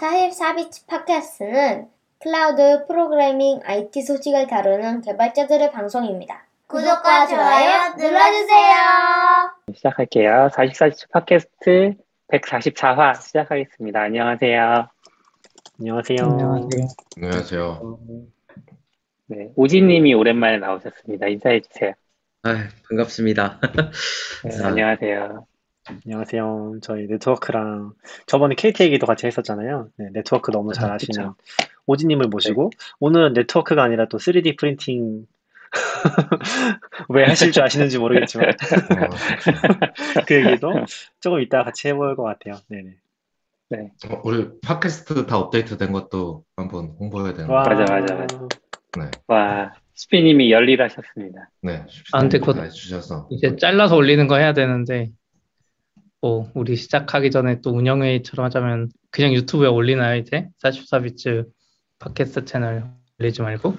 44비치 팟캐스트는 클라우드 프로그래밍 IT 소식을 다루는 개발자들의 방송입니다. 구독과 좋아요 눌러주세요. 시작할게요. 44주 팟캐스트 144화 시작하겠습니다. 안녕하세요. 안녕하세요. 안녕하세요. 안녕하세요. 네, 오지님이 오랜만에 나오셨습니다. 인사해 주세요. 아, 반갑습니다. 네, 아. 안녕하세요. 안녕하세요. 저희 네트워크랑 저번에 KT 얘기도 같이 했었잖아요. 네, 네트워크 너무 잘 아, 아시는 오지님을 모시고 오늘은 네트워크가 아니라 또 3D 프린팅 왜 하실 줄 아시는지 모르겠지만 그 얘기도 조금 이따 같이 해볼 것 같아요. 네네. 어, 우리 팟캐스트 다 업데이트된 것도 한번 홍보해야 되는 와. 맞아, 맞아, 맞아. 네, 와, 스피님이 열일하셨습니다. 네. 아, 근데 다 해주셔서 이제 잘라서 올리는 거 해야 되는데, 뭐, 우리 시작하기 전에 또 운영회의처럼 하자면, 그냥 유튜브에 올리나요, 이제? 44bits 팟캐스트 채널 올리지 말고?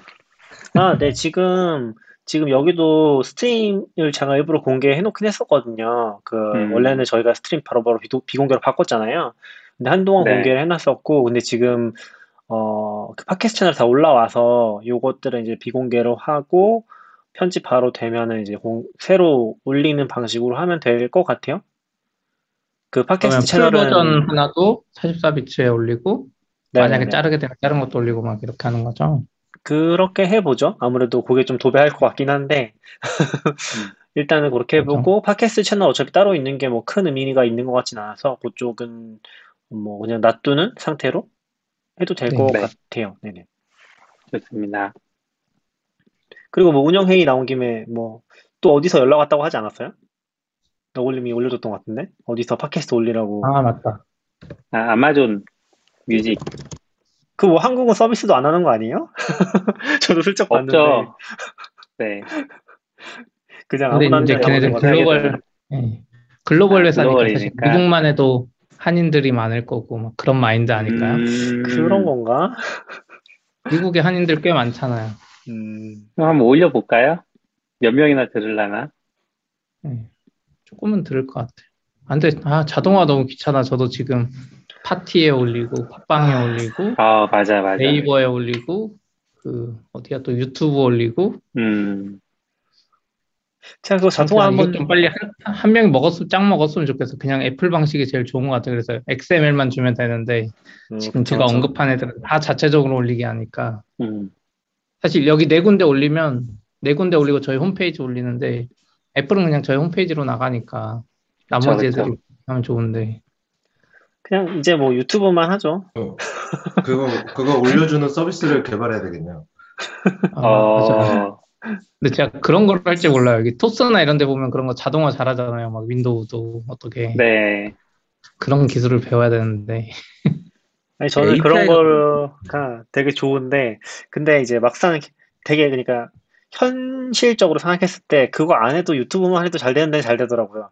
아, 네, 지금, 지금 여기도 stream을 제가 일부러 공개해놓긴 했었거든요. 그, 음. 원래는 저희가 stream 바로바로 비도, 비공개로 바꿨잖아요. 근데 한동안 네. 공개를 해놨었고, 근데 지금, 어, 그 팟캐스트 채널 다 올라와서 요것들은 이제 비공개로 하고, 편집 바로 되면은 이제 공- 새로 올리는 방식으로 하면 될 것 같아요. 그 팟캐스트 풀 버전 채널은, 하나도 44비츠에 올리고, 네네네. 만약에 자르게 되면 다른 것도 올리고 막 이렇게 하는 거죠? 그렇게 해보죠. 아무래도 그게 좀 도배할 것 같긴 한데, 일단은 그렇게 해보고, 팟캐스트 채널 어차피 따로 있는 게 뭐 큰 의미가 있는 것 같진 않아서, 그쪽은 뭐 그냥 놔두는 상태로 해도 될것 네. 같아요. 네네. 좋습니다. 그리고 뭐 운영회의 나온 김에 뭐, 또 어디서 연락 왔다고 하지 않았어요? 너굴님이 올려줬던 것 같은데? 어디서 팟캐스트 올리라고. 아, 맞다. 아, 아마존 뮤직 그 뭐 한국은 서비스도 안 하는 거 아니에요? 저도 슬쩍 봤는데, 없죠? 네, 그냥 근데 아무나 이제 하는 걔네들. 글로벌, 예. 글로벌 아, 회사니까. 미국만 해도 한인들이 많을 거고, 막 그런 마인드 아닐까요? 음, 그런 건가? 미국에 한인들 꽤 많잖아요. 음, 그럼 한번 올려볼까요? 몇 명이나 들으려나? 예. 조금은 들을 것 같아요. 안 돼. 아, 자동화 너무 귀찮아. 저도 지금 파티에 올리고, 팟빵에 올리고, 아, 맞아, 맞아. 네이버에 올리고, 그, 어디야 또 유튜브 올리고. 음, 제가 그거 자동화 한번 좀 빨리 한, 한 명이 먹었으면, 짱 먹었으면 좋겠어. 그냥 애플 방식이 제일 좋은 것 같아요. 그래서 XML만 주면 되는데, 음, 지금 제가 그쵸. 언급한 애들은 다 자체적으로 올리게 하니까. 음, 사실 여기 네 군데 올리면, 네 군데 올리고 저희 홈페이지 올리는데, 애플은 그냥 저희 홈페이지로 나가니까, 나머지 애들이 하면 좋은데. 그냥 이제 뭐 유튜브만 하죠. 어, 그거 그거 올려주는 서비스를 개발해야 되겠네요. 아. 어, 근데 제가 그런 걸할줄 몰라요. 여기 토스나 이런 데 보면 그런 거 자동화 잘하잖아요. 막 윈도우도 어떻게 네. 그런 기술을 배워야 되는데. 아니 저는 API 그런 가 거가 되게 좋은데 근데 이제 막상 되게 그러니까 현실적으로 생각했을 때 그거 안 해도 유튜브만 해도 잘 되는 데는 잘 되더라고요.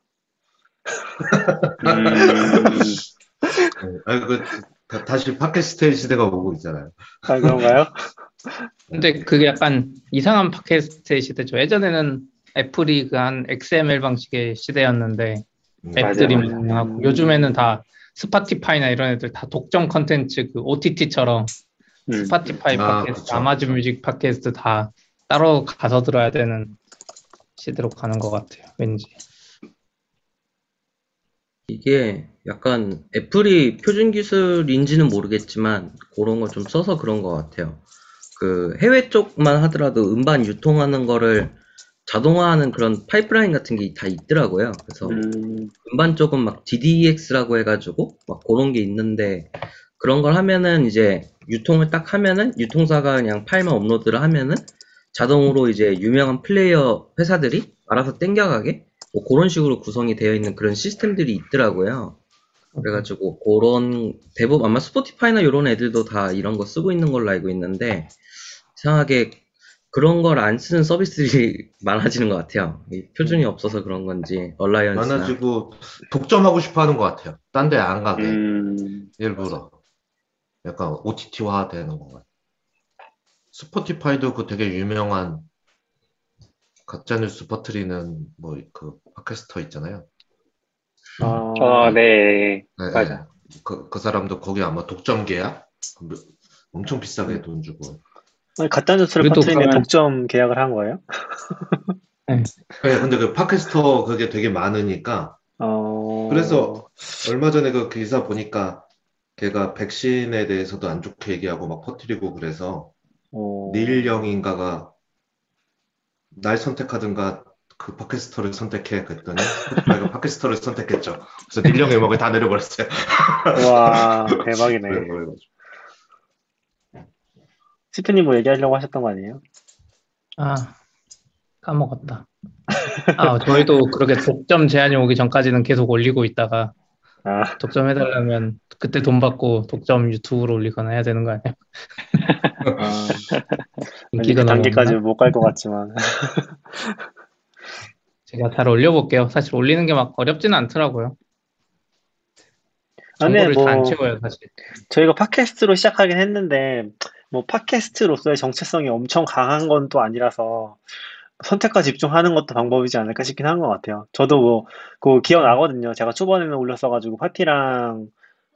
음, 네. 아, 그 다, 다시 팟캐스트 시대가 오고 있잖아요. 아 그런가요? 근데 그게 약간 이상한 팟캐스트의 시대죠. 예전에는 애플이 그 한 XML 방식의 시대였는데 음, 앱들이 맞아. 많고 요즘에는 다 Spotify나 이런 애들 다 독점 컨텐츠 그 OTT처럼 음, Spotify 아, 팟캐스트, 그쵸. 아마존 뮤직 팟캐스트 다 따로 가서 들어야 되는 시대로 가는 것 같아요. 왠지. 이게 약간 애플이 표준 기술인지는 모르겠지만 그런 걸 좀 써서 그런 것 같아요. 그 해외 쪽만 하더라도 음반 유통하는 거를 자동화하는 그런 파이프라인 같은 게 다 있더라고요. 그래서 음, 음반 쪽은 막 DDEX라고 해가지고 막 그런 게 있는데 그런 걸 하면은 이제 유통을 딱 하면은 유통사가 그냥 파일만 업로드를 하면은 자동으로 이제 유명한 플레이어 회사들이 알아서 땡겨가게 뭐 그런 식으로 구성이 되어 있는 그런 시스템들이 있더라고요. 그래가지고 그런 대부분 아마 스포티파이나 이런 애들도 다 이런 거 쓰고 있는 걸로 알고 있는데 이상하게 그런 걸 안 쓰는 서비스들이 많아지는 것 같아요. 이 표준이 없어서 그런 건지 얼라이언스나 많아지고 독점하고 싶어 하는 것 같아요. 딴 데 안 가게 음, 일부러 약간 OTT화 되는 것 같아요. 스포티파이도 그 되게 유명한 가짜뉴스 퍼뜨리는 뭐 그 팟캐스터 있잖아요. 어, 어, 네. 네, 맞아. 그, 그 사람도 거기 아마 독점 계약? 뭐, 엄청 비싸게 돈 주고. 아니, 가짜뉴스를 퍼뜨리는 그러면- 독점 계약을 한 거예요? 네, 근데 그 팟캐스터 그게 되게 많으니까 어... 그래서 얼마 전에 그 기사 보니까 걔가 백신에 대해서도 안 좋게 얘기하고 막 퍼뜨리고 그래서 어... 닐 영인가가 날 선택하든가 그 팟캐스터를 선택해 그랬더니 스포티파이가 팟캐스터를 선택했죠. 그래서 닐 영의 음악을 다 내려버렸어요. 와, 대박이네. 스피님 뭐 얘기하려고 하셨던 거 아니에요? 아, 까먹었다. 아, 저희도 그렇게 독점 제한이 오기 전까지는 계속 올리고 있다가 아, 독점해달라면 그때 돈 받고 독점 유튜브로 올리거나 해야 되는 거 아니야? 아 인기가 그 너무 단계까지? 못 갈 것 같지만. 제가 잘 올려볼게요. 사실 올리는 게 막 어렵지는 않더라고요. 아, 네, 정보를 다안 뭐- 채워요, 사실. 저희가 팟캐스트로 시작하긴 했는데, 뭐, 팟캐스트로서의 정체성이 엄청 강한 건 또 아니라서, 선택과 집중하는 것도 방법이지 않을까 싶긴 한 것 같아요. 저도 뭐, 그 기억나거든요. 제가 초반에는 올렸어가지고, 파티랑,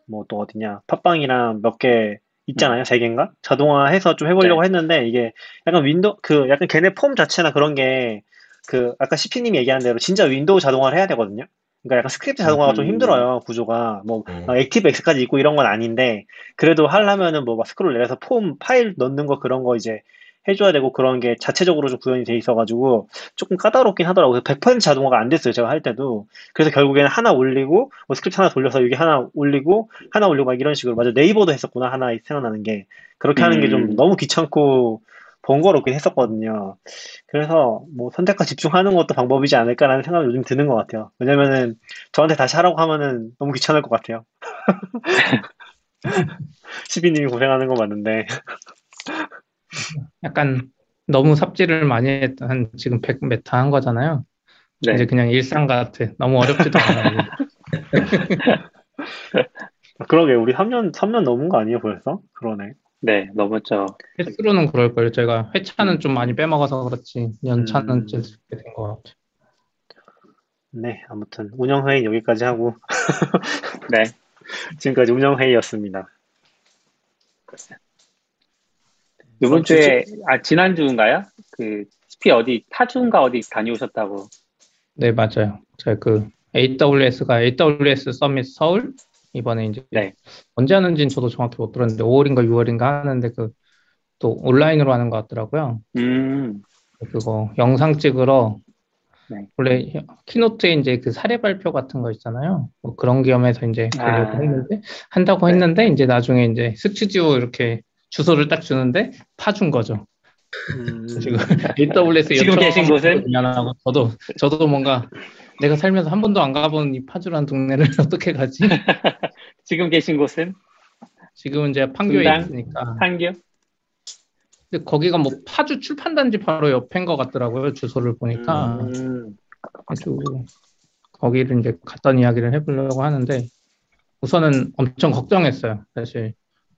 뭐 또 어디냐, 팟빵이랑 몇 개 있잖아요. 세 개인가? 자동화해서 좀 해보려고 했는데, 이게 약간 윈도우, 그, 약간 걔네 폼 자체나 그런 게, 그, 아까 CP님이 얘기한 대로 진짜 윈도우 자동화를 해야 되거든요. 그러니까 약간 스크립트 자동화가 좀 음. 힘들어요, 구조가. 뭐, 음. 막 ActiveX까지 있고 이런 건 아닌데 그래도 하려면은 뭐막 스크롤 내려서 폼 파일 넣는 거 그런 거 이제 해줘야 되고 그런 게 자체적으로 좀 구현이 돼 있어가지고 조금 까다롭긴 하더라고요. 100% 자동화가 안 됐어요. 제가 할 때도. 그래서 결국에는 하나 올리고 뭐 스크립트 하나 돌려서 여기 하나 올리고 하나 올리고 막 이런 식으로 맞아 네이버도 했었구나 하나 생각나는 게 그렇게 하는 게좀 음. 너무 귀찮고 번거롭긴 했었거든요. 그래서 뭐 선택과 집중하는 것도 방법이지 않을까라는 생각이 요즘 드는 것 같아요. 왜냐면은 저한테 다시 하라고 하면은 너무 귀찮을 것 같아요. 시비님이 고생하는 거 맞는데. 약간 너무 삽질을 많이 했던 한 지금 100 메타 한 거잖아요. 네. 이제 그냥 일상 같아. 너무 어렵지도 않아요. 그러게, 우리 3년, 3년 넘은 거 아니에요, 벌써? 그러네. 네, 넘었죠. 횟수로는 그럴걸요. 제가 회차는 좀 많이 빼먹어서 그렇지 연차는 음. 좀 적게 된 것 같아요. 네, 아무튼, 운영 회의 여기까지 하고, 네. 지금까지 운영 회의였습니다. 이번 주제- 주에, 아, 지난 주인가요? 그, 스피 어디, 타주인가 어디 다녀오셨다고. 네, 맞아요. 제가 그 AWS가 AWS 서밋 서울 이번에 이제 네. 언제 하는지는 저도 정확히 못 들었는데 5월인가 6월인가 하는데 그 또 온라인으로 하는 것 같더라고요. 음, 그거 영상 찍으러 네. 원래 키노트에 이제 그 사례 발표 같은 거 있잖아요. 뭐 그런 겸해서 이제 아. 했는데 한다고 네. 했는데 이제 나중에 이제 스튜디오 이렇게 주소를 딱 주는데 파준 거죠. 음, 지금 AWS 지금 계신 곳은? 미안하고 저도 저도 뭔가 내가 살면서 한 번도 안 가본 이 파주라는 동네를 어떻게 가지? 지금 계신 곳은 지금은 이제 판교에 분당? 있으니까. 판교? 근데 거기가 뭐 파주 출판단지 바로 옆인 것 같더라고요. 주소를 보니까. 음, 아주 거기를 이제 갔던 이야기를 해보려고 하는데 우선은 엄청 걱정했어요. 사실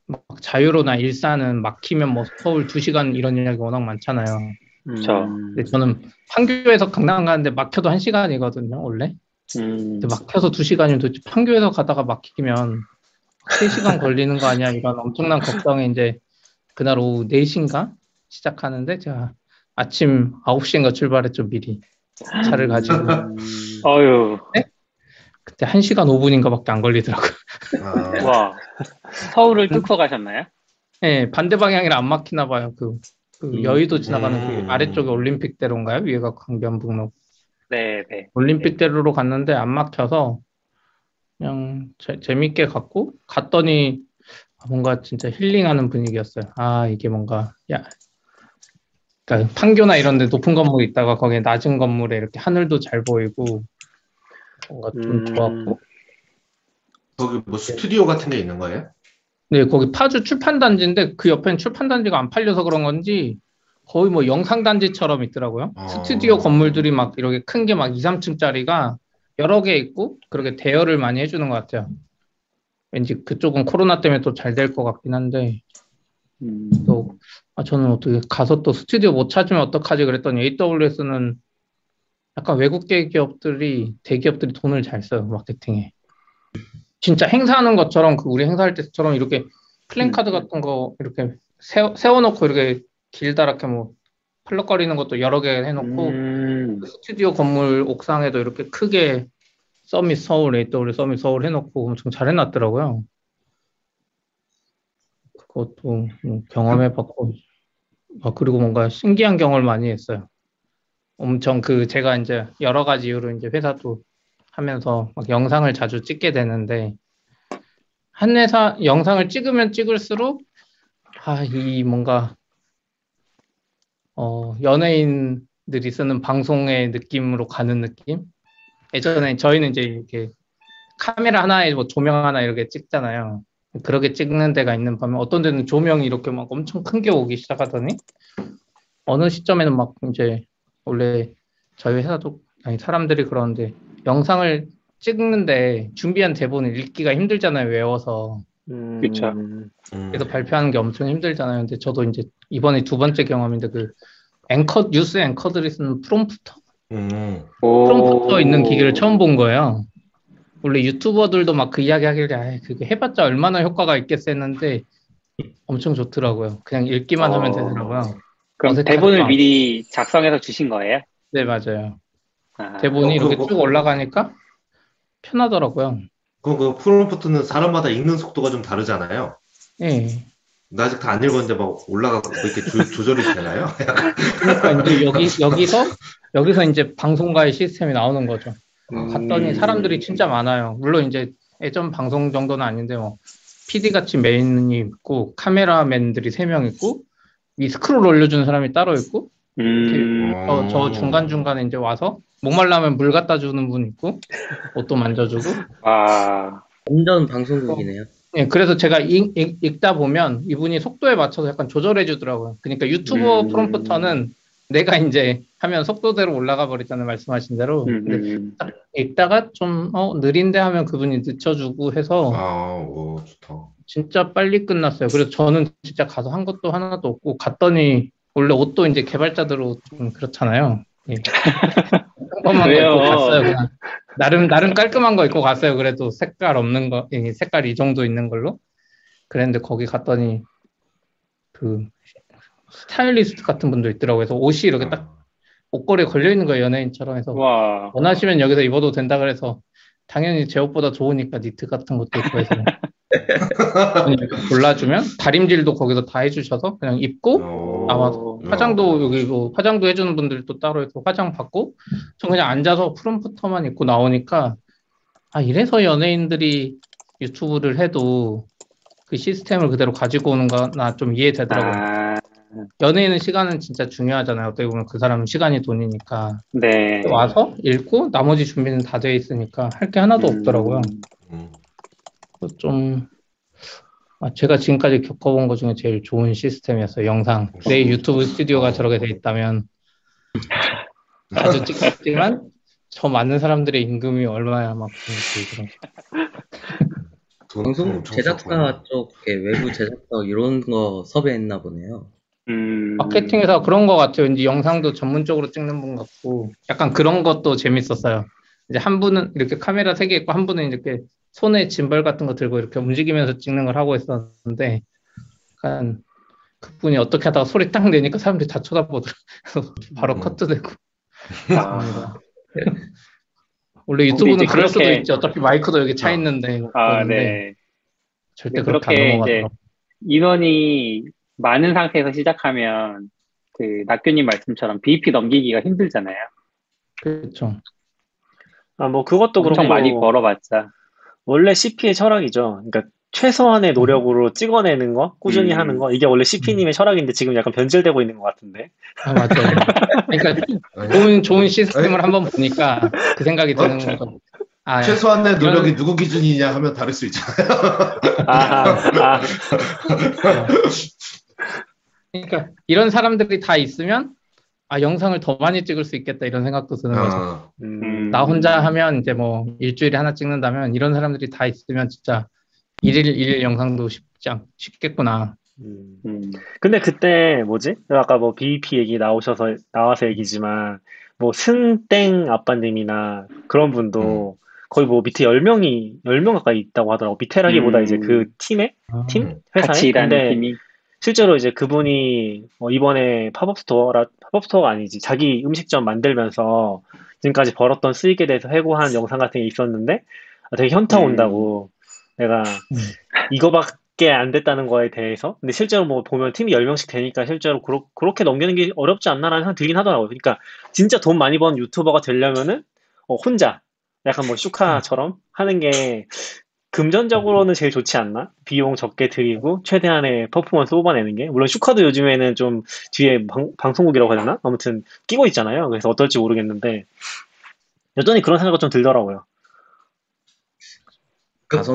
막 자유로나 일산은 막히면 뭐 서울 2시간 이런 이야기 워낙 많잖아요. 음, 근데 저는 판교에서 강남 가는데 막혀도 1시간이거든요, 원래. 음, 막혀서 2시간이면 도대체 판교에서 가다가 막히면 3시간 걸리는 거 아니야? 이런 엄청난 걱정에 이제 그날 오후 4시인가 시작하는데 제가 아침 9시인가 출발했죠, 미리. 차를 가지고. 음, 어휴, 그때 1시간 5분인가밖에 안 걸리더라고요. 아, 와. 서울을 뚫고 가셨나요? 네, 반대 방향이라 안 막히나 봐요. 그, 그 음. 여의도 지나가는 음. 그 아래쪽에 올림픽대로인가요? 위에가 강변북로. 네, 네. 올림픽대로로 갔는데 안 막혀서 그냥 재, 재밌게 갔고 갔더니 뭔가 진짜 힐링하는 분위기였어요. 아, 이게 뭔가 야 그러니까 판교나 이런 데 높은 건물 있다가 거기에 낮은 건물에 이렇게 하늘도 잘 보이고 뭔가 좀 음. 좋았고 거기 뭐 스튜디오 같은 게 있는 거예요? 네, 거기 파주 출판단지인데 그 옆엔 출판단지가 안 팔려서 그런 건지 거의 뭐 영상단지처럼 있더라고요. 어. 스튜디오 건물들이 막 이렇게 큰 게 막 2, 3층짜리가 여러 개 있고 그렇게 대여를 많이 해주는 것 같아요. 왠지 그쪽은 코로나 때문에 또 잘 될 것 같긴 한데 음, 또 아, 저는 어떻게 가서 또 스튜디오 못 찾으면 어떡하지 그랬더니 AWS는 약간 외국계 기업들이 대기업들이 돈을 잘 써요 마케팅에. 진짜 행사하는 것처럼 그 우리 행사할 때처럼 이렇게 플랜카드 음. 같은 거 이렇게 세워, 세워놓고 이렇게 길다랗게 뭐 펄럭거리는 것도 여러 개 해놓고 음, 그 스튜디오 건물 옥상에도 이렇게 크게 Summit 서울, 에이더블 서밋 서울 해놓고 엄청 잘 해놨더라고요. 그것도 뭐 경험해봤고, 아, 그리고 뭔가 신기한 경험을 많이 했어요. 엄청 그 제가 이제 여러 가지 이유로 이제 회사도 하면서 막 영상을 자주 찍게 되는데, 한 회사 영상을 찍으면 찍을수록, 아, 이 뭔가, 어, 연예인들이 쓰는 방송의 느낌으로 가는 느낌? 예전에 저희는 이제 이렇게 카메라 하나에 뭐 조명 하나 이렇게 찍잖아요. 그렇게 찍는 데가 있는 반면 어떤 데는 조명이 이렇게 막 엄청 큰 게 오기 시작하더니 어느 시점에는 막 이제 원래 저희 회사도 아니 사람들이 그러는데 영상을 찍는데 준비한 대본을 읽기가 힘들잖아요. 외워서. 음, 그쵸. 음. 그래서 발표하는 게 엄청 힘들잖아요. 근데 저도 이제 이번에 두 번째 경험인데 그 앵커 뉴스 앵커들이 쓰는 프롬프터 음. 오. 프롬프터 있는 기계를 처음 본 거예요. 원래 유튜버들도 막 그 이야기 하길래 아, 그게 해봤자 얼마나 효과가 있겠어 했는데 엄청 좋더라고요. 그냥 읽기만 하면 어. 되더라고요. 그럼 대본을 않고. 미리 작성해서 주신 거예요? 네, 맞아요. 아, 대본이 어, 이렇게 그거- 쭉 올라가니까 편하더라고요. 그, 그 프롬프트는 사람마다 읽는 속도가 좀 다르잖아요. 예. 나 아직 다 안 읽었는데 막 올라가고 이렇게 조, 조절이 되나요? 그러니까 이제 여기 여기서 여기서 이제 방송가의 시스템이 나오는 거죠. 음. 갔더니 사람들이 진짜 많아요. 물론 이제 예전 방송 정도는 아닌데 뭐 PD 같이 메인이 있고 카메라맨들이 세 명 있고 이 스크롤 올려주는 사람이 따로 있고 음, 저, 저 중간 중간에 이제 와서 목말라면 물 갖다 주는 분 있고 옷도 만져주고 와, 완전 방송국이네요. 예, 그래서 제가 읽, 읽, 다 보면 이분이 속도에 맞춰서 약간 조절해 주더라고요. 그러니까 유튜버 음. 프롬프터는 내가 이제 하면 속도대로 올라가 버리잖아요. 말씀하신 대로. 음, 근데 음, 읽다가 좀 어, 느린데 하면 그분이 늦춰주고 해서 아, 오, 좋다. 진짜 빨리 끝났어요. 그래서 저는 진짜 가서 한 것도 하나도 없고 갔더니 원래 옷도 이제 개발자들로 좀 그렇잖아요. 예. 평범한 거 왜요? 입고 갔어요. 그냥 나름 나름 깔끔한 거 입고 갔어요. 그래도 색깔 없는 거, 예, 색깔 이 정도 있는 걸로. 그랬는데 거기 갔더니 그 스타일리스트 같은 분도 있더라고요. 그래서 옷이 이렇게 딱 옷걸이에 걸려 있는 거예요. 연예인처럼 해서 와, 원하시면 여기서 입어도 된다 그래서 당연히 제 옷보다 좋으니까 니트 같은 것도 있고 해서 골라주면 다림질도 거기서 다 해주셔서 그냥 입고 어, 나와서 화장도 여기 뭐 화장도 해주는 분들도 따로 해서 화장 받고 전 그냥 앉아서 프롬프터만 입고 나오니까 아 이래서 연예인들이 유튜브를 해도 그 시스템을 그대로 가지고 오는 거나 좀 이해되더라고요. 아, 연예인은 시간은 진짜 중요하잖아요. 어떻게 보면 그 사람은 시간이 돈이니까 네. 와서 읽고 나머지 준비는 다 돼 있으니까 할 게 하나도 음, 없더라고요. 음. 그래서 좀 아, 제가 지금까지 겪어본 것 중에 제일 좋은 시스템이었어요. 영상 내 유튜브 스튜디오가 저렇게 돼 있다면 자주 찍었지만 저 많은 사람들의 임금이 얼마야 막 그런 돈 방송 제작사. 쪽에 외부 제작사 이런 거 섭외했나 보네요. 음, 마케팅에서 그런 것 같아요. 이제 영상도 전문적으로 찍는 분 같고 약간 그런 것도 재밌었어요. 이제 한 분은 이렇게 카메라 세 개 있고 한 분은 이렇게 손에 짐벌 같은 거 들고 이렇게 움직이면서 찍는 걸 하고 있었는데 약간 그분이 어떻게 하다가 소리 딱 내니까 사람들이 다 쳐다보더라고요. 바로 음. 커트되고 아, 원래 유튜브는 그럴 수도 그렇게- 있지. 어차피 마이크도 여기 차 아. 있는데 아, 네. 절대 그렇게 넘어가더라고요. 인원이 많은 상태에서 시작하면 그 낙교님 말씀처럼 BP 넘기기가 힘들잖아요. 그렇죠. 아, 뭐 그것도 그렇고 많이 벌어봤자. 원래 CP의 철학이죠. 그러니까 최소한의 노력으로 찍어내는 거, 꾸준히 음. 하는 거, 이게 원래 CP님의 철학인데 지금 약간 변질되고 있는 것 같은데. 아, 맞아요. 그러니까 아니, 좋은 좋은 시스템을 한번 보니까 그 생각이 드는 어, 거죠. 아, 최소한의 이런- 노력이 누구 기준이냐 하면 다를 수 있잖아요. 아, 아, 그러니까 이런 사람들이 다 있으면 아 영상을 더 많이 찍을 수 있겠다 이런 생각도 드는 거죠. 아, 음, 나 혼자 하면 이제 뭐 일주일에 하나 찍는다면 이런 사람들이 다 있으면 진짜 일일 일일 영상도 쉽지 않 쉽겠구나. 음. 음, 근데 그때 뭐지? 아까 뭐 BEP 얘기 나오셔서 나와서 얘기지만 뭐 승땡 아빠님이나 그런 분도 거의 뭐 밑에 10명이 10명 가까이 있다고 하더라고. 밑에라기보다 음. 이제 그 팀에 아, 팀 음. 회사에 같이 일하는 근데 팀이. 실제로 이제 그분이 어, 이번에 팝업 스토어라 팝업 스토어가 아니지 자기 음식점 만들면서 지금까지 벌었던 수익에 대해서 회고한 영상 같은 게 있었는데 아, 되게 현타 음. 온다고. 내가 이거밖에 안 됐다는 거에 대해서? 근데 실제로 뭐 보면 팀이 10명씩 되니까 실제로 그렇, 그렇게 넘기는 게 어렵지 않나라는 생각이 들긴 하더라고요. 그러니까 진짜 돈 많이 번 유튜버가 되려면은 어, 혼자 약간 뭐 슈카처럼 하는 게 금전적으로는 제일 좋지 않나? 비용 적게 들이고 최대한의 퍼포먼스 뽑아내는 게 물론 슈카도 요즘에는 좀 뒤에 방, 방송국이라고 해야 되나? 아무튼 끼고 있잖아요. 그래서 어떨지 모르겠는데 여전히 그런 생각이 좀 들더라고요. 통해서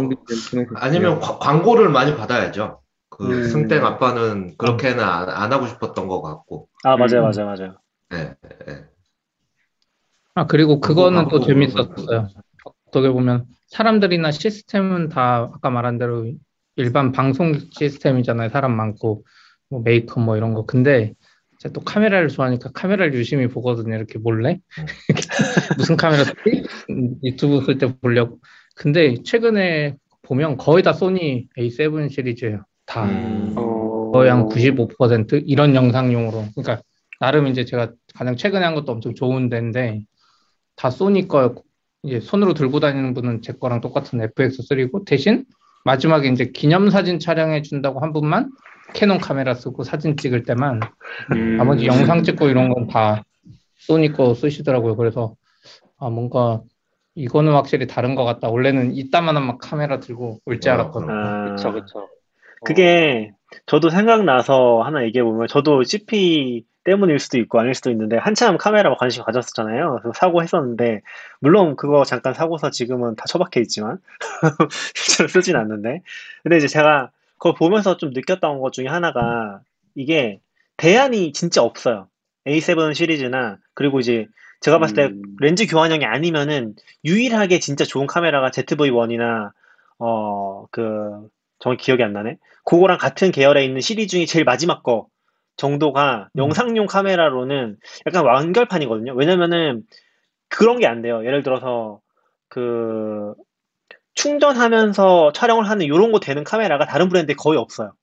아니면 과- 광고를 많이 받아야죠. 그 음. 승땡 아빠는 그렇게는 안, 안 하고 싶었던 것 같고. 아 맞아요, 음. 맞아요, 맞아요. 네, 네. 아, 그리고 그거는 또 광고, 재밌었어요. 어떻게 보면 사람들이나 시스템은 다 아까 말한 대로 일반 방송 시스템이잖아요. 사람 많고 뭐 메이크업 뭐 이런 거. 근데 제가 또 카메라를 좋아하니까 카메라를 유심히 보거든요. 이렇게 몰래. 음. 무슨 카메라 유튜브 쓸 때 보려고. 근데 최근에 보면 거의 다 소니 A7 시리즈예요. 다. 음. 어, 거의 한 95% 이런 영상용으로. 그러니까 나름 이제 제가 가장 최근에 한 것도 엄청 좋은 데인데 다 소니 거 이제 손으로 들고 다니는 분은 제 거랑 똑같은 FX3고 대신 마지막에 이제 기념 사진 촬영해 준다고 한 분만 캐논 카메라 쓰고 사진 찍을 때만 음. 나머지 영상 찍고 이런 건 다 소니 거 쓰시더라고요. 그래서 아 뭔가 이거는 확실히 다른 것 같다. 원래는 이따만한 막 카메라 들고 올줄 어, 알았거든요. 아, 그쵸, 그쵸. 그게 저도 생각나서 하나 얘기해 보면 저도 CP 때문일 수도 있고 아닐 수도 있는데 한참 카메라 관심 가졌었잖아요. 그래서 사고 했었는데 물론 그거 잠깐 사고서 지금은 다 처박혀 있지만 실제로 쓰진 않는데 근데 이제 제가 그걸 보면서 좀 느꼈던 것 중에 하나가 이게 대안이 진짜 없어요. A7 시리즈나 그리고 이제 제가 봤을 때 음. 렌즈 교환형이 아니면은 유일하게 진짜 좋은 카메라가 ZV-1이나 어 그 정확히 기억이 안 나네. 그거랑 같은 계열에 있는 시리즈 중에 제일 마지막 거 정도가 음. 영상용 카메라로는 약간 완결판이거든요. 왜냐면은 그런 게 안 돼요. 예를 들어서 그 충전하면서 촬영을 하는 이런 거 되는 카메라가 다른 브랜드에 거의 없어요.